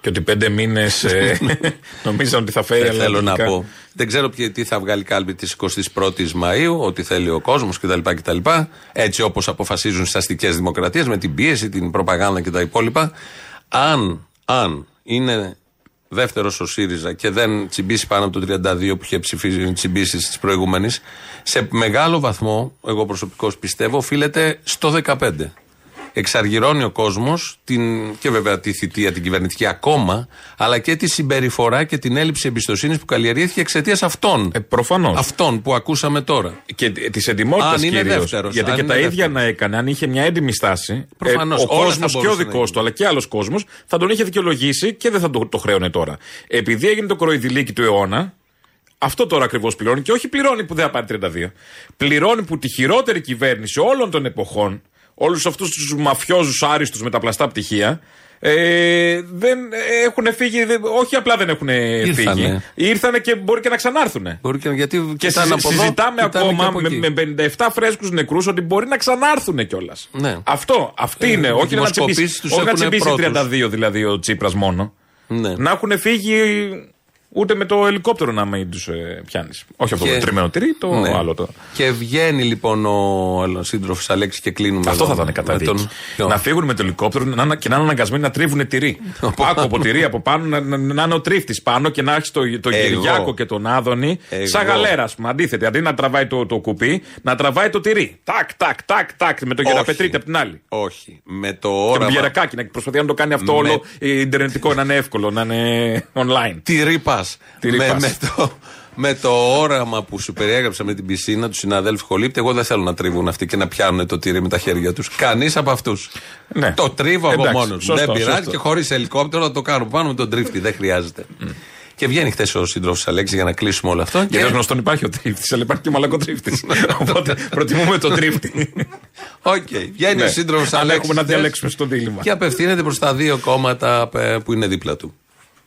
Και ότι πέντε μήνες *laughs* νομίζαν ότι θα φέρει Δεν θέλω να αλλαγικά. πω. Δεν ξέρω ποιο- τι θα βγάλει κάλπη της 21η Μαου, ότι θέλει ο κόσμος κτλ. κτλ. Έτσι όπως αποφασίζουν στις αστικές δημοκρατίες με την πίεση, την προπαγάνδα και τα υπόλοιπα. Αν, αν είναι δεύτερος ο ΣΥΡΙΖΑ και δεν τσιμπήσει πάνω από το 32 που είχε ψηφίσει, τσιμπήσει στις προηγούμενες, σε μεγάλο βαθμό, εγώ προσωπικώς πιστεύω, οφείλεται στο 15 εξαργυρώνει ο κόσμος και βέβαια τη θητεία την κυβερνητική ακόμα, αλλά και τη συμπεριφορά και την έλλειψη εμπιστοσύνης που καλλιεργήθηκε εξαιτίας αυτών. Ε, Προφανώς. Αυτών που ακούσαμε τώρα. Και της εντυμότητα Αν είναι κυρίως. δεύτερος, Γιατί αν και είναι τα ίδια δεύτερος. να έκανε, αν είχε μια έντιμη στάση, Προφανώς, ε, ο όλα κόσμος θα και ο μπορούσε να δικός γίνει. του, αλλά και άλλος κόσμος, θα τον είχε δικαιολογήσει και δεν θα το, το χρέωνε τώρα. Επειδή έγινε το κοροϊδηλίκι του αιώνα, αυτό τώρα ακριβώς πληρώνει και όχι πληρώνει που δεν θα πάρει 32. Πληρώνει που τη χειρότερη κυβέρνηση όλων των εποχών, όλους αυτούς τους μαφιόζους άριστους με τα πλαστά πτυχία, ε, δεν έχουν φύγει, δεν- όχι απλά δεν έχουν Ήρθανε. φύγει. Ήρθανε και μπορεί και να ξανάρθουν. Μπορεί και γιατί Και κοιτάνε συζη- από εδώ, συζητάμε κοιτάνε ακόμα και από με, εκεί. με 57 φρέσκους νεκρούς ότι μπορεί να ξανάρθουν κιόλας. Ναι. Αυτό, αυτή Ε, είναι. οι όχι να δημοσκοπήσεις τσιμπήσει, τους όχι να έχουν τσιμπήσει πρώτους. 32 δηλαδή ο Τσίπρας μόνο. Ναι. Να έχουν φύγει ούτε με το ελικόπτερο να μην τους ε, πιάνεις. Όχι αυτό Και- το τριμμένο τυρί, το Ναι. άλλο το. Και βγαίνει λοιπόν ο σύντροφος Αλέξης και κλείνουμε. Αυτό εδώ θα ήταν με καταδίκη. τον- ποιο; Να φύγουν με το ελικόπτερο να, είναι- και να είναι αναγκασμένοι να τρίβουν τυρί. Άκου από τυρί από πάνω, να, να, να είναι ο τρίφτης πάνω και να έχει το, το Εγώ. Κυριάκο και τον Άδωνη. Εγώ. Σαν γαλέρα, ας πούμε. Αντίθετη, αντί να τραβάει το, το κουπί, να τραβάει το τυρί. Τάκ, τάκ, τάκ, τάκ. Με το Όχι. γεραπετρίτη από την άλλη. Όχι. Με το Και με όραμα. γερακάκι να προσπαθεί να το κάνει αυτό Με- όλο ε, ιντερνετικό, να είναι εύκολο, να είναι online. Τι ρήπα. Τι με, ρήπας. με, το, με το όραμα που σου περιέγραψα με την πισίνα τους συναδέλφους Χολύπτη, εγώ δεν θέλω να τρίβουν αυτοί και να πιάνουν το τυρί με τα χέρια τους. Κανείς από αυτούς. Ναι. Το τρίβω εγώ Εντάξει, μόνος μου. σωστό, Δεν πειράζει σωστό. και χωρίς ελικόπτερο θα το κάνω πάνω με τον τρίφτη. Δεν χρειάζεται. Και βγαίνει χθες ο σύντροφος Αλέξης για να κλείσουμε όλο αυτό. Γιατί Και... ως γνωστόν υπάρχει ο τρίφτης, αλλά υπάρχει και ο μαλακός τρίφτης. *laughs* Οπότε προτιμούμε το τρίφτη. Οκ. Βγαίνει Ναι. ο σύντροφος Αν Αλέξης. έχουμε να χθες διαλέξουμε στο δίλημμα. Και απευθύνεται προς τα δύο κόμματα ε, που είναι δίπλα του.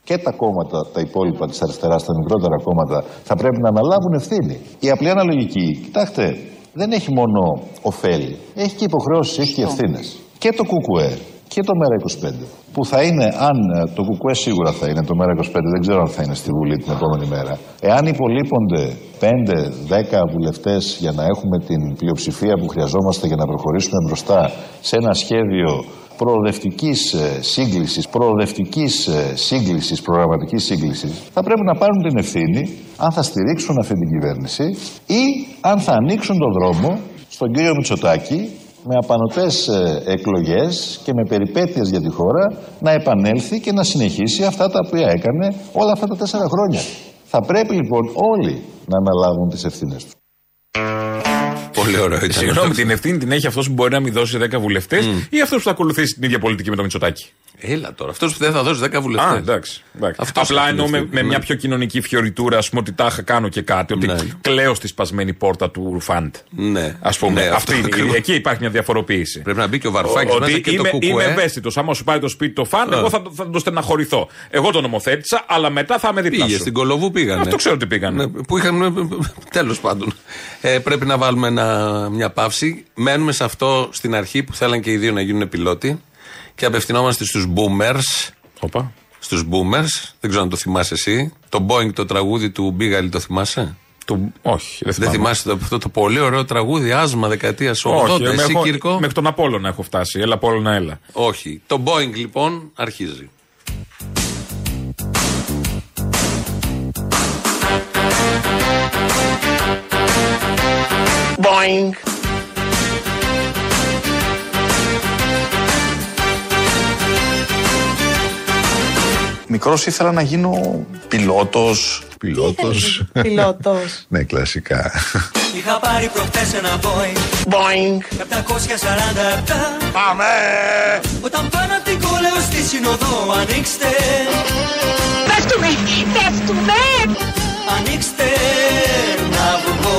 Και τα κόμματα, τα υπόλοιπα της αριστεράς, τα μικρότερα κόμματα, θα πρέπει να αναλάβουν ευθύνη. Η απλή αναλογική, κοιτάξτε, δεν έχει μόνο ωφέλη. Έχει και υποχρεώσεις, έχει και ευθύνες. Και το ΚΚΕ και το ΜΕΡΑ25. Που θα είναι, αν ε, το ΚΚΕ σίγουρα θα είναι, το ΜΕΡΑ25 δεν ξέρω αν θα είναι στη Βουλή την επόμενη μέρα. Εάν υπολείπονται 5-10 βουλευτές για να έχουμε την πλειοψηφία που χρειαζόμαστε για να προχωρήσουμε μπροστά σε ένα σχέδιο προοδευτικής ε, σύγκλησης, προοδευτικής ε, σύγκλησης, προγραμματικής σύγκλησης, θα πρέπει να πάρουν την ευθύνη αν θα στηρίξουν αυτή την κυβέρνηση ή αν θα ανοίξουν τον δρόμο στον κύριο Μητσοτάκη με απανοτές ε, εκλογές και με περιπέτειες για τη χώρα να επανέλθει και να συνεχίσει αυτά τα οποία έκανε όλα αυτά τα τέσσερα χρόνια. Θα πρέπει λοιπόν όλοι να αναλάβουν τις ευθύνες τους. Πολύ ωραίο ήταν. Συγγνώμη, την ευθύνη την έχει αυτός που μπορεί να μην δώσει 10 βουλευτές ή αυτός που θα ακολουθήσει την ίδια πολιτική με το Μητσοτάκι. Έλα τώρα. Αυτός που δεν θα δώσει 10 βουλευτές. Α, εντάξει. εντάξει. Αυτός Απλά έχει εννοώ με, ευθύνη. με μια Ναι. πιο κοινωνική φιωριτούρα, ας πούμε, ότι τάχα κάνω και κάτι. Ότι Ναι. κλαίω στη σπασμένη πόρτα του Ρουφάντ. Ναι. Α πούμε. Ναι, αυτή αυτό είναι, ακριβώς. εκεί υπάρχει μια διαφοροποίηση. Πρέπει να μπει και ο Βαρουφάκης Ότι μέσα και είμαι, το είμαι κουκουέ. ευαίσθητος. Άμα σου πάει το σπίτι το φαν, εγώ θα, το- θα το στεναχωρηθώ. Εγώ το νομοθέτησα, αλλά μετά θα είμαι δίπλα Πήγε σου. στην Κολοβού πήγανε. Αυτό ξέρω τι πήγανε. Ναι, που είχαν. Τέλος πάντων. Ε, πρέπει να βάλουμε ένα, μια παύση. Μένουμε σε αυτό στην αρχή που θέλαν και οι δύο να γίνουν πιλότοι και απευθυνόμαστε στους boomers. Οπα. Στους boomers. Δεν ξέρω αν το θυμάσαι εσύ. Το Boeing το τραγούδι του Μπίγαλη το θυμάσαι; Του... Όχι, δεν Δεν θυμάμαι. θυμάσαι το, αυτό το πολύ ωραίο τραγούδι, άσμα δεκαετίας 80. Όχι, Εσύ, έχω- Κύρκο; μέχρι τον Απόλλωνα έχω φτάσει. Έλα, Απόλλωνα, έλα. Όχι. Το Boeing λοιπόν αρχίζει. Boing. Μικρός ήθελα να γίνω πιλότος. Πιλότος. Πιλότος. *laughs* ναι, κλασικά. Είχα πάρει προχτές ένα boy Boing. 747 Πάμε! Όταν πάνω απ' την κόλεο στη συνοδό ανοίξτε Πέφτουμε, πέφτουμε. Ανοίξτε να βγω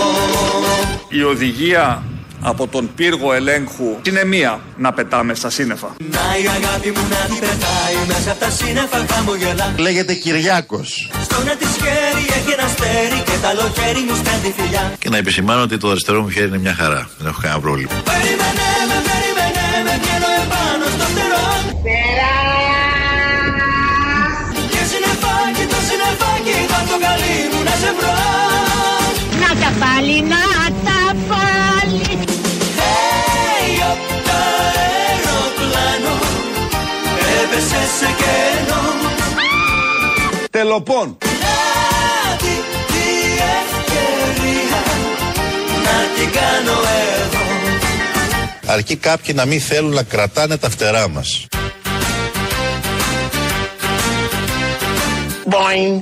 Η οδηγία από τον πύργο ελέγχου είναι μία να πετάμε στα σύννεφα. Να η αγάπη μου να την πετάει μέσα απ' τα σύννεφα χαμογελά Λέγεται Κυριάκος. Στο να της χέρι έχει ένα αστέρι και τα άλλο χέρι μου στέλνει φιλιά Και να επισημάνω ότι το αριστερό μου χέρι είναι μια χαρά. Δεν έχω κανένα πρόβλημα. Περίμενε με, περίμενε με, βγαίνω επάνω στο φτερό Και συννεφάκι, το συννεφάκι, θα το καλή μου να σε βρω Να τα πάλι, να έπεσε σε κενό Τελοπών. Να τη, τη ευκαιρία να την κάνω εγώ Αρκεί κάποιοι να μην θέλουν να κρατάνε τα φτερά μας. Boing.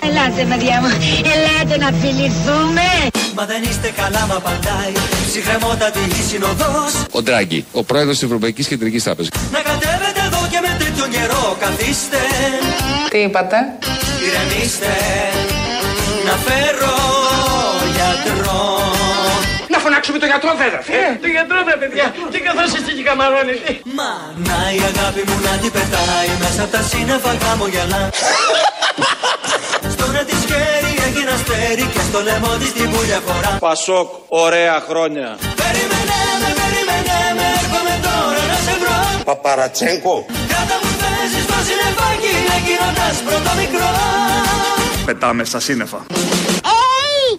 Ελάτε, παιδιά μου, ελάτε να φιληθούμε. Μα δεν είστε καλά μα απαντάει Ψυχρεμότατη η συνοδός Ο Ντράγκη, ο πρόεδρος της Ευρωπαϊκής Κεντρικής Τράπεζας. Να κατέβετε εδώ και με τέτοιο καιρό καθίστε Τι είπατε; Ηρεμήστε Να φέρω γιατρό Να φωνάξουμε τον γιατρό βέβαια. Ε, τον γιατρό βέβαια παιδιά. Και καθώς εσύ και καμαρώνεις. Μα να η αγάπη μου να την πετάει Μέσα απ' τα σύννεφα χαμογελά Στο να της χέρι έχει ένα αστέρι Και στο λαιμό της την πουλια φορά Πασόκ, ωραία χρόνια. Περίμενε με, περίμενε με Έρχομαι τώρα να σε βρω Παπαρατσέγκο. Κράτα μου θέση στο συννεφάκι Εκείνο τ' άσπρο το μικρό Πετάμε στα σύννεφα.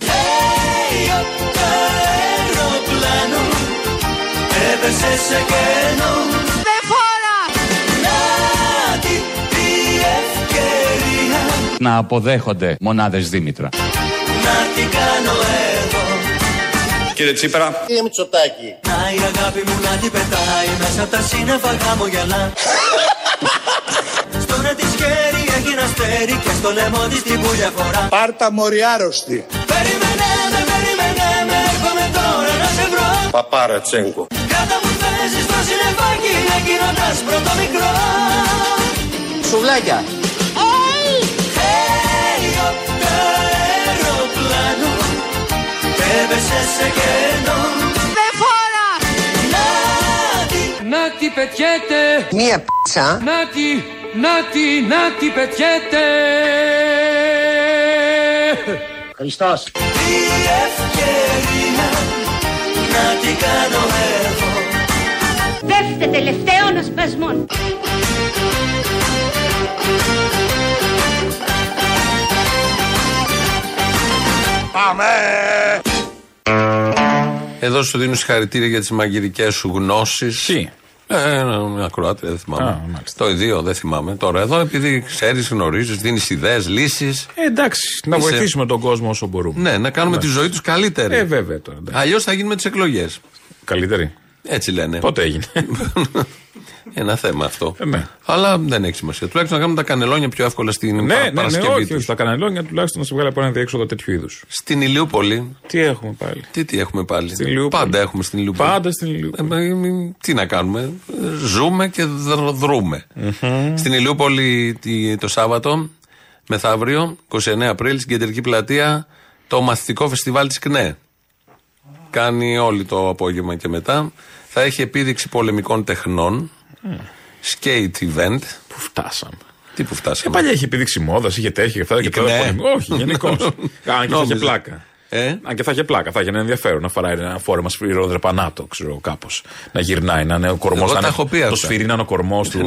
Hey, απ' το αεροπλάνο έπεσε σε κενό Να αποδέχονται μονάδες Δήμητρα. να την κάνω εγώ Κύριε Τσίπρα, Κύριε Μητσοτάκη. Να η αγάπη μου να την πετάει μέσα απ' τα σύννεφα χαμογελά *laughs* Στο να της χέρι έχει ένα αστέρι και στο λαιμό της την πουλια φορά πάρτα μοριάρωστη. Περίμενε με, περίμενε με, έρχομαι τώρα να σε βρω Παπαρατσέγκο. Κράτα μου θέση στο συννεφάκι εκείνο τ' άσπρο το μικρό Σουβλάκια. Έπεσε σε κενό Δεν φορά. Να τη Να τι πετιέται, Μία πίτσα. να τι, να τι, να τι πετιέται. Χριστός. η ευκαιρία να την κάνω εγώ πέφτε τελευταίων ασπασμών. Πάμε! Εδώ σου δίνω συγχαρητήρια για τις μαγειρικές σου γνώσεις. Τι; Ε, ένα ακροάτρια, δεν θυμάμαι. Α, μάλιστα. το ιδίο δεν θυμάμαι. Τώρα εδώ, επειδή ξέρεις, γνωρίζεις, δίνεις ιδέες, λύσεις. Ε, εντάξει, να Είσαι- βοηθήσουμε τον κόσμο όσο μπορούμε. Ναι, να κάνουμε τη ζωή τους καλύτερη. Ε, βέβαια τώρα. εντάξει. Αλλιώς θα γίνουμε τις εκλογές. Καλύτερη. Έτσι λένε. Πότε έγινε; *laughs* Ένα θέμα αυτό. Ε, ναι. Αλλά δεν έχει σημασία. Τουλάχιστον να κάνουμε τα κανελόνια πιο εύκολα στην ναι, παρα- ναι, ναι, Παρασκευή όχι, τους. όχι. Τα καναλόνια τουλάχιστον να σε βγάλει από ένα διέξοδο τέτοιου είδους. Στην Ηλιούπολη. Τι έχουμε πάλι; Τι, τι έχουμε πάλι; Στην Ηλιούπολη. Πάντα έχουμε στην Ηλιούπολη. Πάντα στην Ηλιούπολη. Ε, μα, μ, τι να κάνουμε; Ε, Ζούμε και δρ- δρούμε. Στην Ηλιούπολη τη- το Σάββατο, μεθαύριο, 29 Απρίλη, στην κεντρική πλατεία, το μαθητικό φεστιβάλ της ΚΝΕ. Κάνει όλη το απόγευμα και μετά. Θα έχει επίδειξη πολεμικών τεχνών. Skate event. Πού φτάσαμε; Τι που Ε, φτάσαμε. παλιά είχε επίδειξη μόδας, είχε τέτοια και αυτά. Και τώρα ΚΝΕ. πολεμικό. Όχι, γενικώς. *laughs* Αν και θα είχε Νόμιζα. πλάκα. Ε; Αν και θα είχε πλάκα, θα είχε ένα ενδιαφέρον να φοράει ένα φόρεμα σφυροδρεπανάτο, ξέρω κάπως. Να γυρνάει, να είναι ο κορμός. Εγώ τα έχω πει Το αυτά. σφυρί να είναι ο κορμός του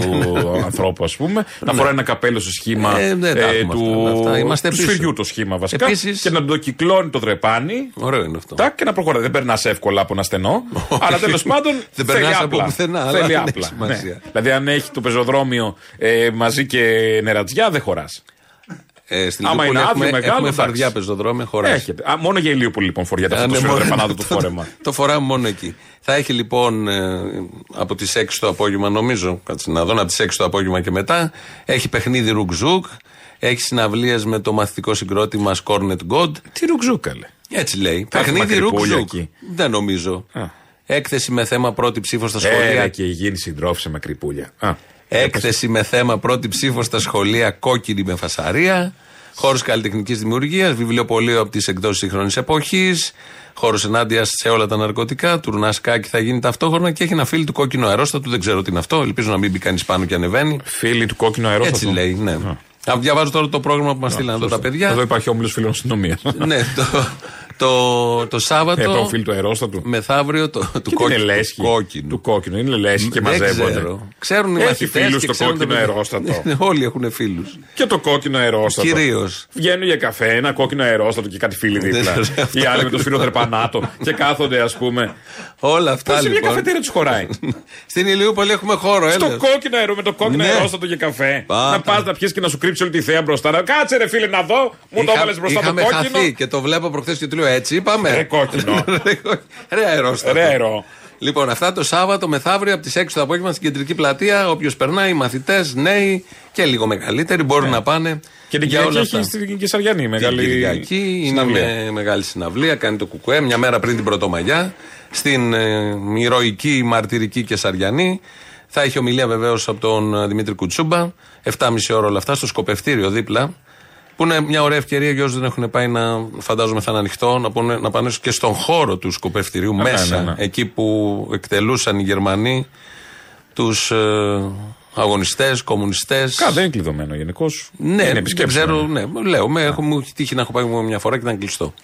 ανθρώπου, ας πούμε. Να φοράει ένα καπέλο στο σχήμα Ε, δεν τα έχουμε του, αυτά, αυτά. Είμαστε του πίσω. σφυριού το σχήμα βασικά. Επίσης- Και να το κυκλώνει το δρεπάνι. Ωραίο είναι αυτό. Τάκ και να προχωράει. Δεν περνάς εύκολα από ένα στενό. αλλά τέλος πάντων *laughs* Δεν θέλει περνάς από άπλα. πουθενά, αλλά Θέλει δεν έχει άπλα. σημασία. Ναι. Δηλαδή, αν έχει το πεζοδρόμιο ε, μαζί και νερατζιά, δεν χωράς. Ε, στην Άμα Ηλιούπολη είναι έχουμε, άδειο, μεγάλο, έχουμε εντάξει. φαρδιά πεζοδρόμια χωράει. Έχετε. Α, μόνο για Ηλίουπολη λοιπόν φοριάται αυτό Α, το ναι, σφυροδρεπανάτο μόνο- του *laughs* φόρεμα. Το φοράμε μόνο εκεί. Θα έχει λοιπόν ε, από τις 6 το απόγευμα, νομίζω, κάτσε να δω, από τις 6 το απόγευμα και μετά. Έχει παιχνίδι ρουκζούκ. Έχει συναυλίες με το μαθητικό συγκρότημα Scornet God. Τι ρουκζούκαλε. Έτσι λέει. Θα έχουμε παιχνίδι κρυπούλια ρουκζούκ. εκεί. Δεν νομίζω. Α. Έκθεση με θέμα πρώτη ψήφος στα Έλα σχολεία. και η υγιεινή συντρόφισε με κρυπούλια. Α. Έκθεση με θέμα πρώτη ψήφο στα σχολεία κόκκινη με φασαρία. Χώρος καλλιτεχνικής δημιουργίας. Βιβλιοπωλείο από τις εκδόσεις σύγχρονης εποχής. Χώρος ενάντια σε όλα τα ναρκωτικά. Τουρνασκάκι θα γίνει ταυτόχρονα και έχει ένα φίλο του κόκκινο αερόστατου. Δεν ξέρω τι είναι αυτό. Ελπίζω να μην μπει κανείς πάνω και ανεβαίνει. Φίλοι του κόκκινου αερόστατου. Έτσι λέει, ναι. Α, διαβάζω τώρα το πρόγραμμα που μας στείλαν εδώ τα παιδιά. Εδώ υπάρχει όμιλος φίλων αστυνομία. ναι, το, *laughs* το, το Ε, Σάββατο. το φίλο του αερόστατου. Μεθαύριο το, του Και τι κόκκινου. είναι λέσχη; κόκκινου. Του κόκκινου. Είναι λέσχη και Δεν μαζεύονται. ξέρω. Ξέρουν οι Έχει μαθητές φίλους και στο ξέρουν κόκκινο τα παιδιά. αερόστατο. Όλοι έχουν φίλους. Και το κόκκινο αερόστατο. Κυρίως. Βγαίνουν για καφέ, ένα κόκκινο αερόστατο και κάτι φίλοι δίπλα. Δεν ξέρω, αυτό. Οι άλλοι με το σφύρο δρεπανάτο. και κάθονται, ας πούμε. Όλα αυτά Πώς σε μια λοιπόν. καφετέρια τους χωράει; *laughs* Στην Ηλιούπολη έχουμε χώρο, Στο έλα. κόκκινο αερό, με το κόκκινο Ναι. αερόστατο για καφέ. Πάτα. Να πας να πιεις και να σου κρύψει όλη τη θέα μπροστά. Να- Κάτσε ρε φίλε να δω. Μου το Είχα- έβαλες μπροστά το είχαμε κόκκινο. χαθεί και το βλέπω προχθές και του λέω έτσι είπαμε. *laughs* Ρε κόκκινο. Ρε αερόστατο. Ρε αερό. Λοιπόν, αυτά το Σάββατο μεθαύριο από τις 6 το απόγευμα στην κεντρική πλατεία. Όποιος περνάει, μαθητές, νέοι και λίγο μεγαλύτεροι μπορούν να πάνε. Ναι. Και την για Κυριακή όλα έχει αυτά. στην Κεσαριανή Την μεγάλη. Κυριακή είναι συναυλία. με μεγάλη συναυλία, κάνει το κουκουέ μια μέρα πριν την Πρωτομαγιά στην ε, ηρωική μαρτυρική Κεσαριανή. Θα έχει ομιλία βεβαίως από τον ε, Δημήτρη Κουτσούμπα. 7,5 ώρα όλα αυτά στο σκοπευτήριο δίπλα. Που είναι μια ωραία ευκαιρία για όσους δεν έχουν πάει να φαντάζομαι θα είναι ανοιχτό να, πούνε, να πάνε και στον χώρο του σκοπευτηρίου ναι, μέσα. ναι, ναι. Εκεί που εκτελούσαν οι Γερμανοί τους ε, αγωνιστές, κομμουνιστές. Κα, δεν είναι κλειδωμένο γενικώς. Ναι, είναι δεν επισκέψιμο. ξέρω, ναι, λέω, με, έχω, μου έχει τύχει να έχω πάει μια φορά και ήταν κλειστό.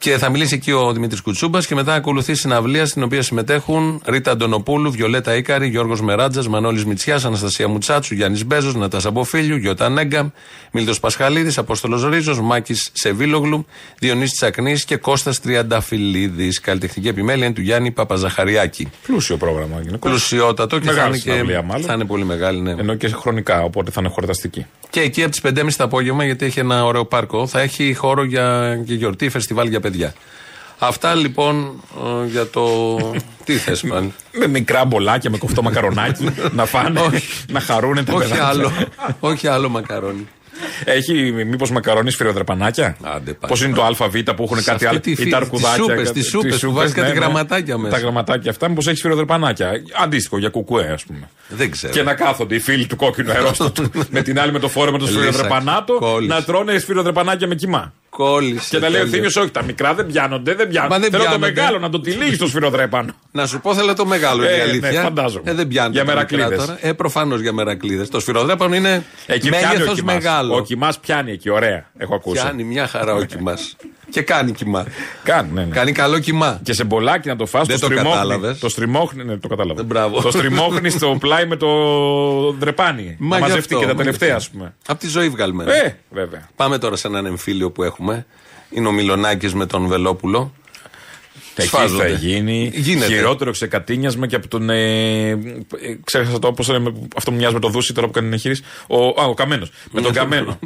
Και θα μιλήσει εκεί ο Δημήτρης Κουτσούμπας και μετά ακολουθεί συναυλία στην οποία συμμετέχουν Ρίτα Αντωνοπούλου, Βιολέτα Ήκαρη, Γιώργος Μεράτζας, Μανώλης Μητσιάς, Αναστασία Μουτσάτσου, Γιάννης Μπέζος, Νατάσα Μποφίλιου, Γιώτα Νέγκαμ, Μίλτος Πασχαλίδης, Απόστολος Ρίζος, Μάκης Σεβίλογλου, Διονύσης Τσακνής και Κώστας Τριανταφυλλίδης. Καλλιτεχνική επιμέλεια είναι του Γιάννη Παπαζαχαριάκη. Πλούσιο πρόγραμμα γενικώς. Πλουσιότατο και θα Μεγάλη είναι, και, συναυλία, μάλλον. θα είναι πολύ μεγάλη. Ναι. Ενώ και χρονικά, οπότε θα είναι χορταστική. Και εκεί από τις 5.30 το απόγευμα, γιατί έχει ένα ωραίο πάρκο, θα έχει χώρο για, για γιορτή, φεστιβάλ για παιδιά. Αυτά λοιπόν ε, για το. *laughs* Τι θες πάλι. Με μικρά μπολάκια, με κοφτό μακαρονάκι *laughs* να φάνε, να χαρούνε τα όχι παιδάκια. άλλο. *laughs* όχι άλλο μακαρόνι. Έχει μήπως μακαρόνι σφυροδρεπανάκια; Άντε πάλι. Πώς είναι το ΑΒ που έχουν Σε κάτι αυτή άλλο; τη Ή φύ- τα αρκουδάκια. τις σούπες, κάτι- τις σούπες τις που βάζει κάτι γραμματάκια μέσα. Τα γραμματάκια αυτά, μήπως έχει σφυροδρεπανάκια; Αντίστοιχο για κουκουέ, ας πούμε. Δεν ξέρω. Και να κάθονται οι φίλοι του κόκκινου αερόστατου με την άλλη με το φόρεμα του Λύσαξε. σφυροδρεπανάτο Κόλλησε. να τρώνε σφυροδρεπανάκια με κοιμά. Κόλλησες. Και να λέει ο τέλεια. Θήμιος, όχι, τα μικρά δεν πιάνονται, δεν πιάνονται. Μα δεν Θέλω το πιάνονται. μεγάλο να το τυλίγεις στο σφυροδρέπανο. Να σου πω, θέλω το μεγάλο είναι η Ε, αλήθεια. ναι, φαντάζομαι. Ε, δεν πιάνει. Για τα μικρά μερακλείδες. τώρα. Ε, προφανώς για μερακλείδες. Το σφυροδρέπανο είναι Εκεί πιάνει ο μέγεθος κοιμάς. μεγάλο. Ο κοιμά πιάνει εκεί, ωραία. Έχω ακούσει. Πιάνει μια χαρά ο κοιμά. Και κάνει κοιμά. Κάνει, ναι, ναι. Κάνει καλό κοιμά. Και σε μπολάκι να το φας, Δεν το το στριμώχνει. κατάλαβες. Το στριμώχνει, ναι, το κατάλαβα. Ε, μπράβο. Το στριμώχνει στο πλάι με το δρεπάνι. Μα να γι' μαζευτεί αυτό, και τα μα τελευταία, γι' ας αυτό. πούμε. Απ' τη ζωή βγαλμένα. Ε, βέβαια. Πάμε τώρα σε έναν εμφύλιο που έχουμε. Είναι ο Μιλονάκη με τον Βελόπουλο. Εκεί Σφάζονται. θα γίνει Γίνεται. χειρότερο ξεκατίνιασμα και από τον. Ε, ε, ξέχασα το πώ λέμε. Αυτό μου μοιάζει με το Δούση τώρα που κάνει την εγχείρηση. Ο, α, ο Καμένος. Με τον Καμένο.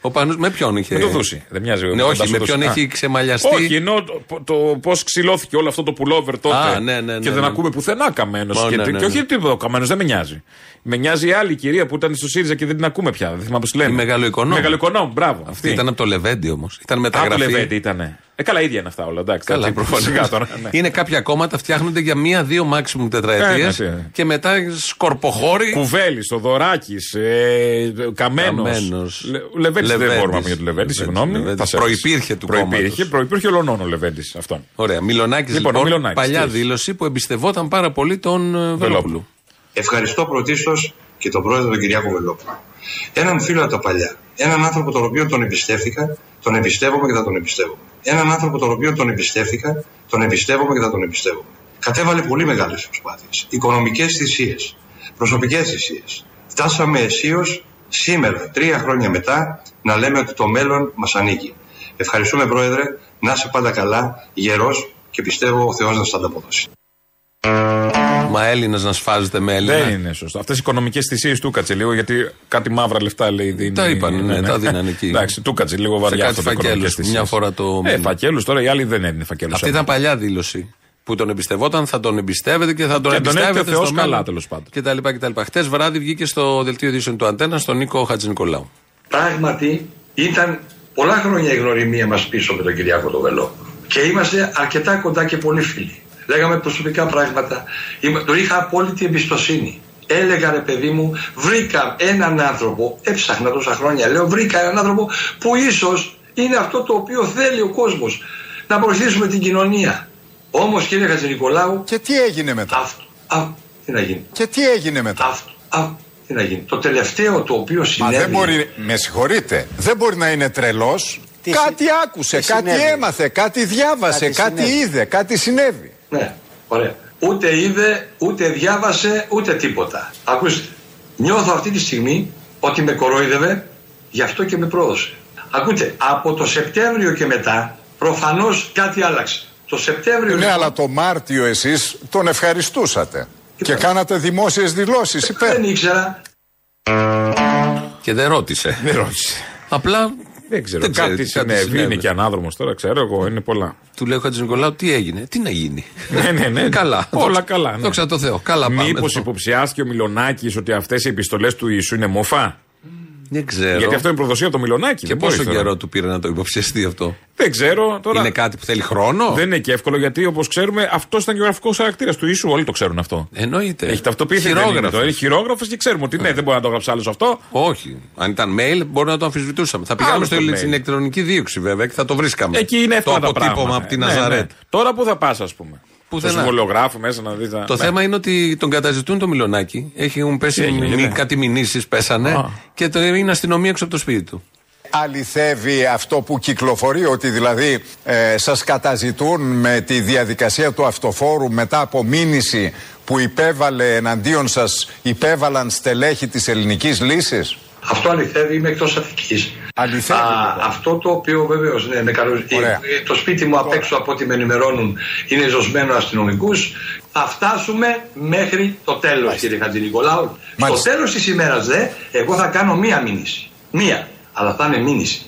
Ο Πάνος με ποιον είχε. με το Δούση. Δεν μοιάζει. Ναι, με όχι, τον με Τάσο ποιον Δούση. έχει Α. ξεμαλιαστεί. Όχι, ενώ το, το, πώς ξυλώθηκε όλο αυτό το πουλόβερ τότε. Α, ναι, ναι, ναι, και δεν ναι. ακούμε πουθενά Καμένος. Μα, και, ναι, ναι, και όχι ναι. τίποτα. Ο Καμένος δεν με νοιάζει. Με νοιάζει η άλλη κυρία που ήταν στο ΣΥΡΙΖΑ και δεν την ακούμε πια. Δεν θυμάμαι πώς τη λένε. Η Μεγαλοοικονόμου. Μεγαλοοικονόμου, μπράβο. Αυτή ήταν από το Λεβέντι όμως. Ήταν μεταγραφή. Από το Λεβέντι ήταν. Ε, καλά, ίδια είναι αυτά όλα. Εντάξει, Καλά, έτσι, προφανώς. σιγά *laughs* τώρα, ναι. Είναι κάποια κόμματα φτιάχνονται για μία-δύο maximum τετραετίες Ε, ναι, ναι. και μετά σκορποχώρη. Κουβέλης, Θοδωράκης, ε, Καμένος. Καμένος. Λεβέντης δεν Λεβέντης. μπορούμε να πούμε για τον Λεβέντη, Λεβέντης, συγγνώμη. Λεβέντης. Θα σε έρθει. Προϋπήρχε του Προϋπήρχε, κόμματος. προϋπήρχε ολονών ο Λεβέντης. Αυτόν. Ωραία. Μιλονάκη Λοιπόν, λοιπόν. ο Μιλονάκης, παλιά τι έχεις; δήλωση που εμπιστευόταν πάρα πολύ τον ε, Βελόπουλο. Ευχαριστώ πρωτίστως και τον πρόεδρο τον Κυριάκο Βελόπουλο. Έναν φίλο από τα παλιά. Έναν άνθρωπο τον οποίο τον εμπιστεύτηκα, τον εμπιστεύομαι και θα τον εμπιστεύομαι. Έναν άνθρωπο τον οποίο τον εμπιστεύτηκα, τον εμπιστεύομαι και θα τον εμπιστεύομαι. Κατέβαλε πολύ μεγάλες προσπάθειες. Οικονομικές θυσίες. Προσωπικές θυσίες. Φτάσαμε αισίως σήμερα, τρία χρόνια μετά, να λέμε ότι το μέλλον μας ανήκει. Ευχαριστούμε, Πρόεδρε. Να είσαι πάντα καλά, γερός και πιστεύω ο Θεός να σας ανταποδώσει. Μα Έλληνα να σφάζεται με Έλληνα. Δεν είναι σωστό. Αυτές οι οικονομικές θυσίες του κάτσε λίγο γιατί κάτι μαύρα λεφτά λέει. Δίνει, Τα είπαν, ναι, τα δίνανε εκεί. Εντάξει, του κάτσε λίγο βαριά κάτι αυτό το φακέλους, οικονομικές θυσίες. μια φορά το Ε, μήνα. φακέλους τώρα οι άλλοι δεν έδινε φακέλους. Αυτή ήταν παλιά δήλωση. Που τον εμπιστευόταν, θα τον εμπιστεύεται και θα τον Και τον εμπιστεύεται. έχει ο Θεός στο καλά, μέλλον. τέλος πάντων. Και τα λοιπά και τα λοιπά. Χτες βράδυ βγήκε στο δελτίο ειδήσεων του Αντένα στον Νίκο Χατζηνικολάου. Πράγματι ήταν πολλά χρόνια η γνωριμία μας πίσω με τον Κυριάκο τον Βελόπουλο. Και είμαστε αρκετά κοντά και πολύ φίλοι. Λέγαμε προσωπικά πράγματα. Είμα- Το είχα απόλυτη εμπιστοσύνη. Έλεγα ρε παιδί μου, βρήκα έναν άνθρωπο, έψαχνα τόσα χρόνια, λέω βρήκα έναν άνθρωπο που ίσως είναι αυτό το οποίο θέλει ο κόσμος. Να βοηθήσουμε την κοινωνία. Όμως κύριε Χατζηνικολάου, Και τι έγινε μετά; αυτό, α, τι να γίνει; Και τι έγινε μετά; Αυτό, α, τι να γίνει; Το τελευταίο το οποίο Μα συνέβη... δεν μπορεί, με συγχωρείτε, δεν μπορεί να είναι τρελός. Κάτι άκουσε, τι κάτι συνέβη; έμαθε, κάτι διάβασε, Κάτι κάτι, συνέβη. είδε, κάτι συνέβη. Ναι, ωραία. Ούτε είδε, ούτε διάβασε, ούτε τίποτα. Ακούστε, νιώθω αυτή τη στιγμή ότι με κορόιδευε, γι' αυτό και με πρόδωσε. Ακούτε, από το Σεπτέμβριο και μετά, προφανώς κάτι άλλαξε. Το Σεπτέμβριο... Ναι, αλλά το Μάρτιο εσείς τον ευχαριστούσατε. Και κάνατε δημόσιες δηλώσεις υπέρ. Δεν ήξερα. Και δεν ρώτησε. Δεν ρώτησε. Απλά Δεν ξέρω. Δεν ξέρει κάτι τι κάτι συνέβη. συνέβη. Είναι και ανάδρομος τώρα, ξέρω εγώ, είναι πολλά. του λέει ο Χατζηνικολάου τι έγινε. Τι να γίνει; ναι, ναι, ναι. *laughs* Καλά. Όλα Δόξα- καλά. Ναι. Δόξα τω Θεώ. Καλά πάμε. Μήπως εδώ. υποψιάστηκε ο Μιλονάκης ότι αυτές οι επιστολές του Ιησού είναι μοφά. Δεν ξέρω. Γιατί αυτό είναι προδοσία από το Μιλονάκη. Και δεν πόσο μπορείς τώρα. καιρό του πήρε να το υποψιαστεί αυτό; Δεν ξέρω. Τώρα... Είναι κάτι που θέλει χρόνο; Δεν είναι και εύκολο γιατί όπως ξέρουμε αυτός ήταν και ο γραφικό χαρακτήρας του Ιησού. Όλοι το ξέρουν αυτό. Εννοείται. Έχει ταυτοποιηθεί. δεν είναι Χειρόγραφος. το. Είναι χειρόγραφος και ξέρουμε ότι ναι, δεν μπορεί να το γράψει άλλος αυτό. Όχι. Αν ήταν mail, μπορεί να το αμφισβητούσαμε. Θα πήγαμε Άλλος στο, το mail. στην ηλεκτρονική δίωξη βέβαια και θα το βρίσκαμε. Εκεί είναι το εύκολα τα αποτύπωμα πράγματα. από τη Ναι, Ναζαρέτ. ναι. Τώρα που θα πας, ας πούμε. Πουθενά. Στο συμβολιογράφο μέσα να δεις. Το θέμα είναι ότι τον καταζητούν το Μιλονάκι. Έχουν πέσει Τι έγινε, μη- ναι. κάτι μηνύσεις, πέσανε Α. και το είναι αστυνομία έξω από το σπίτι του. Αληθεύει αυτό που κυκλοφορεί ότι δηλαδή ε, σας καταζητούν με τη διαδικασία του αυτοφόρου μετά από μήνυση που υπέβαλε εναντίον σας υπέβαλαν στελέχη της ελληνικής λύσης; Αυτό αληθεύει, είμαι εκτός Αττικής. Αληθεύει, Α, λοιπόν. αυτό το οποίο βεβαίως ναι, με καλώ- Ωραία. ε, Το σπίτι μου απ' έξω από ό,τι με ενημερώνουν είναι ζωσμένο αστυνομικούς. Θα φτάσουμε μέχρι το τέλος, κύριε Χατζηνικολάου. Στο Μάλιστα. τέλος της ημέρας, δε, εγώ θα κάνω μία μήνυση. Μία. Αλλά θα είναι μήνυση.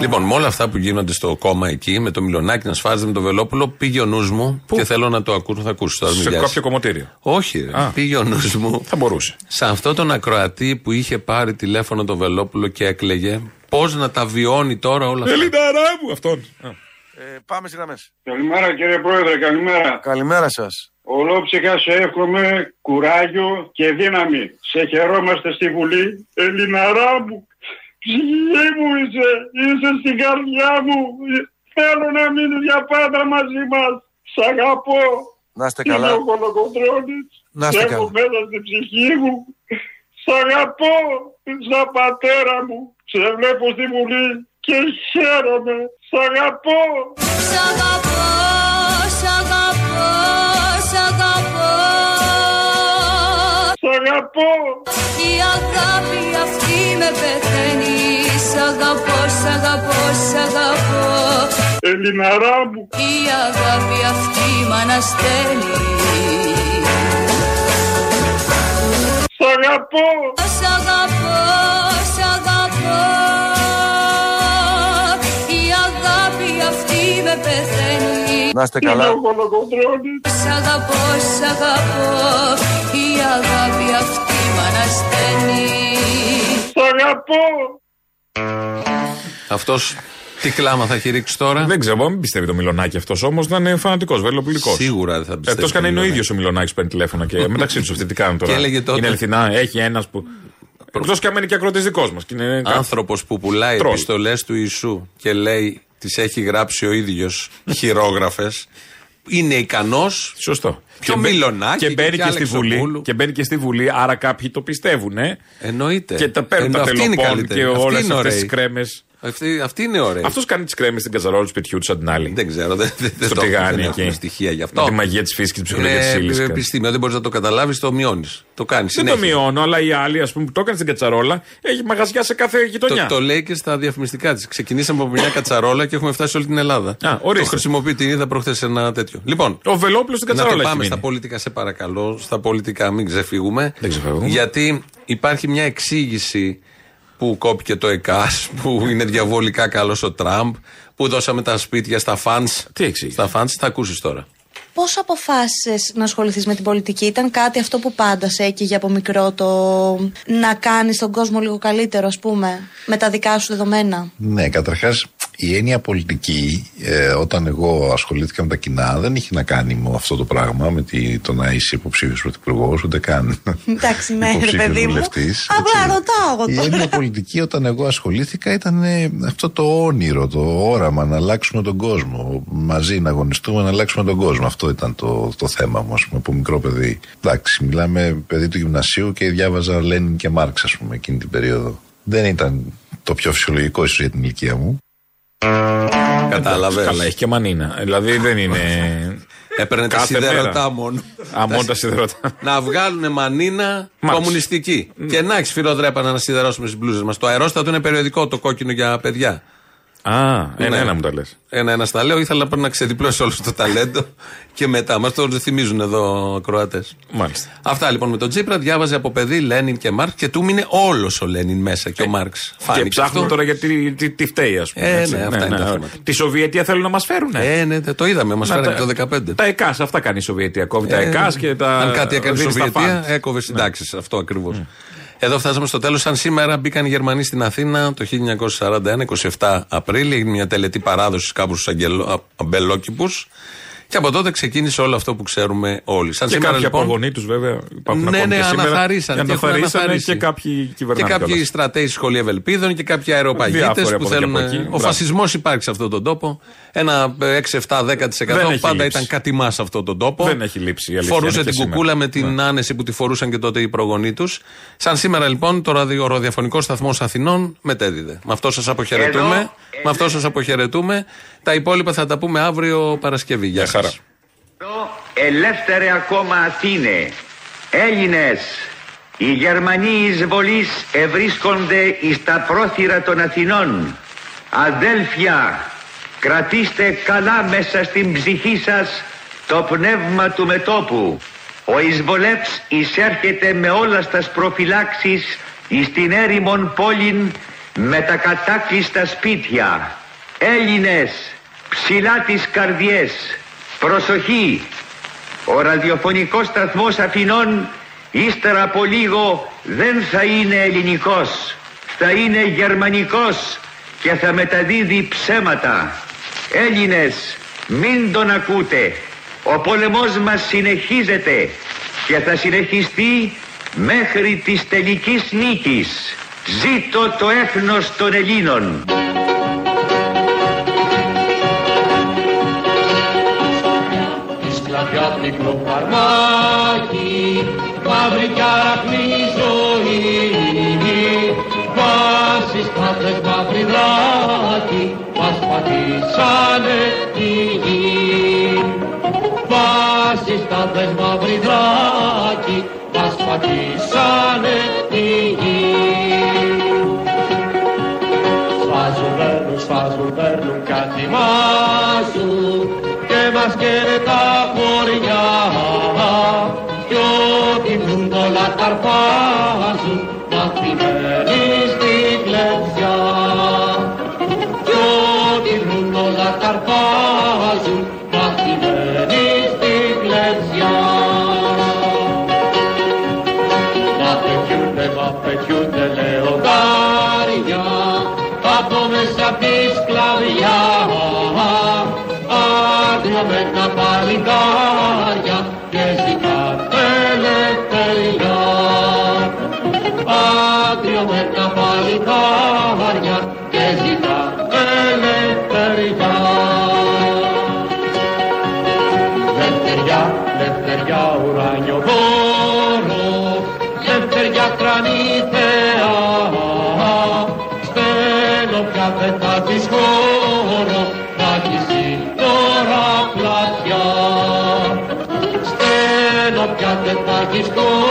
Λοιπόν, με όλα αυτά που γίνονται στο κόμμα εκεί, με το Μιλονάκι να σφάζεται με το Βελόπουλο, πήγε ο νους μου και θέλω να το ακούσω. Θα ακούσει τώρα. μην Σε βιάζεσαι. κάποιο κομμωτήριο. Όχι, ρε. Α. πήγε ο νους μου. Θα μπορούσε. Σε αυτό τον ακροατή που είχε πάρει τηλέφωνο το Βελόπουλο και έκλαιγε, πώς να τα βιώνει τώρα όλα αυτά; Ελληναρά μου αυτόν. Ε, πάμε στις γραμμές. Καλημέρα κύριε Πρόεδρε, καλημέρα. Καλημέρα σας. Ολόψυχα σε εύχομαι κουράγιο και δύναμη. Σε χαιρόμαστε στη Βουλή. Ελληναρά μου, ψυχή μου είσαι, είσαι στην καρδιά μου. Θέλω να μείνεις για πάντα μαζί μας. Σ' αγαπώ. Να είστε καλά. Είμαι ο Κολοκοντρώνης. Να είστε Σε έχω καλά. μέσα στην ψυχή μου. Σ' αγαπώ σαν πατέρα μου. Σε βλέπω στη Βουλή και χαίρομαι. Σ' αγαπώ. Σ' αγαπώ, σ' αγαπώ, Σ' αγαπώ. Η αγάπη αυτή με πεθαίνει Σ' αγαπώ, σ' αγαπώ, σ' αγαπώ Ελληναρά μου. Η αγάπη αυτή μ' αναστέλει Σ' αγαπώ. Σ' αγαπώ, σ' αγαπώ Η αγάπη αυτή με πεθαίνει Να είστε καλά. Σ' αγαπώ, σ' αγαπώ Η αγάπη αυτή μ' ανασταίνει Σ' αγαπώ. Αυτός τι κλάμα θα έχει ρίξει τώρα; Δεν ξέρω, μην πιστεύει το Μιλονάκι αυτός όμως. Θα είναι φανατικός, βελοπουλικό. Σίγουρα δεν θα πιστεύει. Εκτός το και αν είναι ο Μιλονάκι. ίδιος ο Μιλονάκι που παίρνει τηλέφωνο και *laughs* μεταξύ τους αυτοί τι κάνουν τώρα. Και έλεγε τότε- Είναι αληθινά, έχει ένας που. Εκτός και αν είναι και ακροατή δικός μας. Άνθρωπος που πουλάει Τρόλ. επιστολές του Ιησού και λέει τις έχει γράψει ο ίδιος χειρόγραφες. Είναι ικανός. Σωστό. Και ο μπαι- Μιλονάκη και μπαίνει και, στη Αλεξοπούλου. Βουλή, και μπαίνει και στη Βουλή, άρα κάποιοι το πιστεύουν. Ε. Εννοείται. Και τα παίρνουν Ενώ τα αυτή είναι η τελοπών καλύτερη. και Αυτή όλε είναι αυτές ωραία. τις κρέμες. Αυτή, αυτή είναι ωραία. Αυτός κάνει τις κρέμες στην καζαρόλα του σπιτιού του σαν την άλλη. Δεν ξέρω. Δεν, δεν, δεν Στο το τηγάνι δεν εκεί. έχουμε στοιχεία γι' αυτό. Με τη μαγεία της φύση και τη ψυχολογία της Είναι ύλη. επιστήμη. Δεν μπορείς να το καταλάβεις, το μειώνεις. Το κάνεις. Δεν το μειώνω, αλλά η άλλη, ας πούμε, που το έκανε στην κατσαρόλα, έχει μαγαζιά σε κάθε γειτονιά. Το, το λέει και στα διαφημιστικά της. Ξεκινήσαμε από μια κατσαρόλα και έχουμε φτάσει σε όλη την Ελλάδα. Α, ορίστε. το χρησιμοποιεί την είδα προχθές σε ένα τέτοιο. Λοιπόν, Ο Βελόπουλος στην να κατσαρόλα το έχει πάμε μείνει. στα πολιτικά, σε παρακαλώ. Στα πολιτικά, μην ξεφύγουμε. Δεν ξεφεύγουμε. Γιατί υπάρχει μια εξήγηση που κόπηκε το ΕΚΑΣ, που είναι διαβολικά καλός ο Τραμπ, που δώσαμε τα σπίτια στα φαντ. Τι εξήγηση. Στα φαντ, θα ακούσεις τώρα. Πώς αποφάσισες να ασχοληθείς με την πολιτική, Ήταν κάτι αυτό που πάντας σε έκυγε από μικρό το να κάνεις τον κόσμο λίγο καλύτερο, ας πούμε, με τα δικά σου δεδομένα; Ναι, καταρχάς η έννοια πολιτική, ε, όταν εγώ ασχολήθηκα με τα κοινά, δεν είχε να κάνει με αυτό το πράγμα, με τη, το να είσαι υποψήφιος πρωθυπουργός, ούτε καν. Εντάξει, ναι, ρε υποψήφιος παιδί μου. βουλευτής, Απλά ρωτάω Η εγώ τώρα. έννοια πολιτική όταν εγώ ασχολήθηκα ήταν ε, αυτό το όνειρο, το όραμα να αλλάξουμε τον κόσμο. Μαζί να αγωνιστούμε να αλλάξουμε τον κόσμο. Αυτό ήταν το, το θέμα μου, ας πούμε, από μικρό παιδί. Εντάξει, μιλάμε παιδί του γυμνασίου και διάβαζα Λένιν και Μάρξ, ας πούμε, εκείνη την περίοδο. Δεν ήταν το πιο φυσιολογικό ίσως για την ηλικία μου. Κατάλαβες. Καλά, έχει και μανίνα. Δηλαδή δεν είναι. *laughs* Έπαιρνε τα Κάθε σιδερωτά μέρα. μόνο. Α, μόνο τα σιδερωτά. να βγάλουν μανίνα Μάλιστα. κομμουνιστική. Και να έχεις φιλοδρέπανα να σιδερώσουμε στις μπλούζες μας. Το αερόστατο είναι περιοδικό, το κόκκινο για παιδιά. Α, Ναι. ένα-ένα μου τα λες. Ένα-ένα στα λέω. Ήθελα πριν να ξεδιπλώσει όλο το ταλέντο *laughs* και μετά. Μας το θυμίζουν εδώ ακροατέ. Μάλιστα. Αυτά λοιπόν με τον Τσίπρα. Διάβαζε από παιδί Λένιν και Μάρξ και του μείνε όλος ο Λένιν μέσα και ο Μάρξ. Και Φάνηκε ψάχνουμε αυτό. τώρα γιατί τι, τι φταίει, ας πούμε. Ε, έτσι. ναι, αυτά είναι τα θέματα. Τη Σοβιετία θέλουν να μας φέρουν. Ε, ναι, το είδαμε. Μας Να φέρανε τα- το 15. Τα ΕΚΑΣ, αυτά κάνει η Σοβιετία. Κόβει τα Ε, ΕΚΑΣ και τα. Αν κάτι έκανε η δίνει στα Σοβιετία, φαντ. έκοβε συντάξεις. Αυτό ακριβώς. Εδώ φτάσαμε στο τέλος. Σαν σήμερα μπήκαν οι Γερμανοί στην Αθήνα το 1941, 27 Απρίλη. Έγινε μια τελετή παράδοσης κάπου στους αμπελόκηπους. Και από τότε ξεκίνησε όλο αυτό που ξέρουμε όλοι. Σαν Και σήμερα κάποιοι λοιπόν. απογονεί τους βέβαια υπάρχουν Ναι, ακόμη ναι, και σήμερα. αναθαρίσαν. Και και έχουν αναθαρίσανε αναθαρίσει. και κάποιοι Και κυβερνάνε. κάποιοι κιόλας. στρατέοι σχολή Ευελπίδων και κάποιοι αεροπαγίτες Διάφοροι που από εδώ και θέλουν. από εκεί. Ο Μπράβο. φασισμός υπάρχει σε αυτόν τον τόπο. Ένα ε, 6, 7, 10% Δεν έχει πάντα λείψει. ήταν κατημά σε αυτόν τον τόπο. Δεν έχει λείψει, η αλήθεια Φορούσε είναι την και κουκούλα σήμερα. με την άνεση που τη φορούσαν και τότε οι προγονείς τους. Σαν σήμερα λοιπόν το ραδιο- ο ραδιοφωνικός σταθμός Αθηνών μετέδιδε. Με αυτό σας αποχαιρετούμε. Εδώ- Με αυτό σας αποχαιρετούμε. Τα υπόλοιπα θα τα πούμε αύριο Παρασκευή. Γεια χαρά. σας. Ελεύθερε ακόμα Αθήνε, Έλληνες, οι Γερμανοί εισβολείς ευρίσκονται εις τα πρόθυρα των Αθηνών. Αδέλφια, κρατήστε καλά μέσα στην ψυχή σας το πνεύμα του μετόπου. Ο εισβολεύς εισέρχεται με όλα στας προφυλάξεις εις την έρημον πόλην με τα κατάκλειστα σπίτια. Έλληνες, ψηλά τις καρδιές, προσοχή, ο ραδιοφωνικός σταθμός Αθηνών ύστερα από λίγο δεν θα είναι ελληνικός, θα είναι γερμανικός και θα μεταδίδει ψέματα. Έλληνες, μην τον ακούτε. Ο πόλεμός μας συνεχίζεται και θα συνεχιστεί μέχρι της τελικής νίκης. Ζήτω το έθνος των Ελλήνων. Σκλαβιά πικρό φαρμάκι, μαύρη κι αραχνή ζωή. Βάσεις κάτρες μαύρη δράκη, λαμπριδάκι μας πατήσανε τη γη. Φασιστάδες μαυριδάκι μας πατήσανε τη γη. Μας καίνε τα χωριά κι ό,τι βρουν όλα τα gone. Τώρα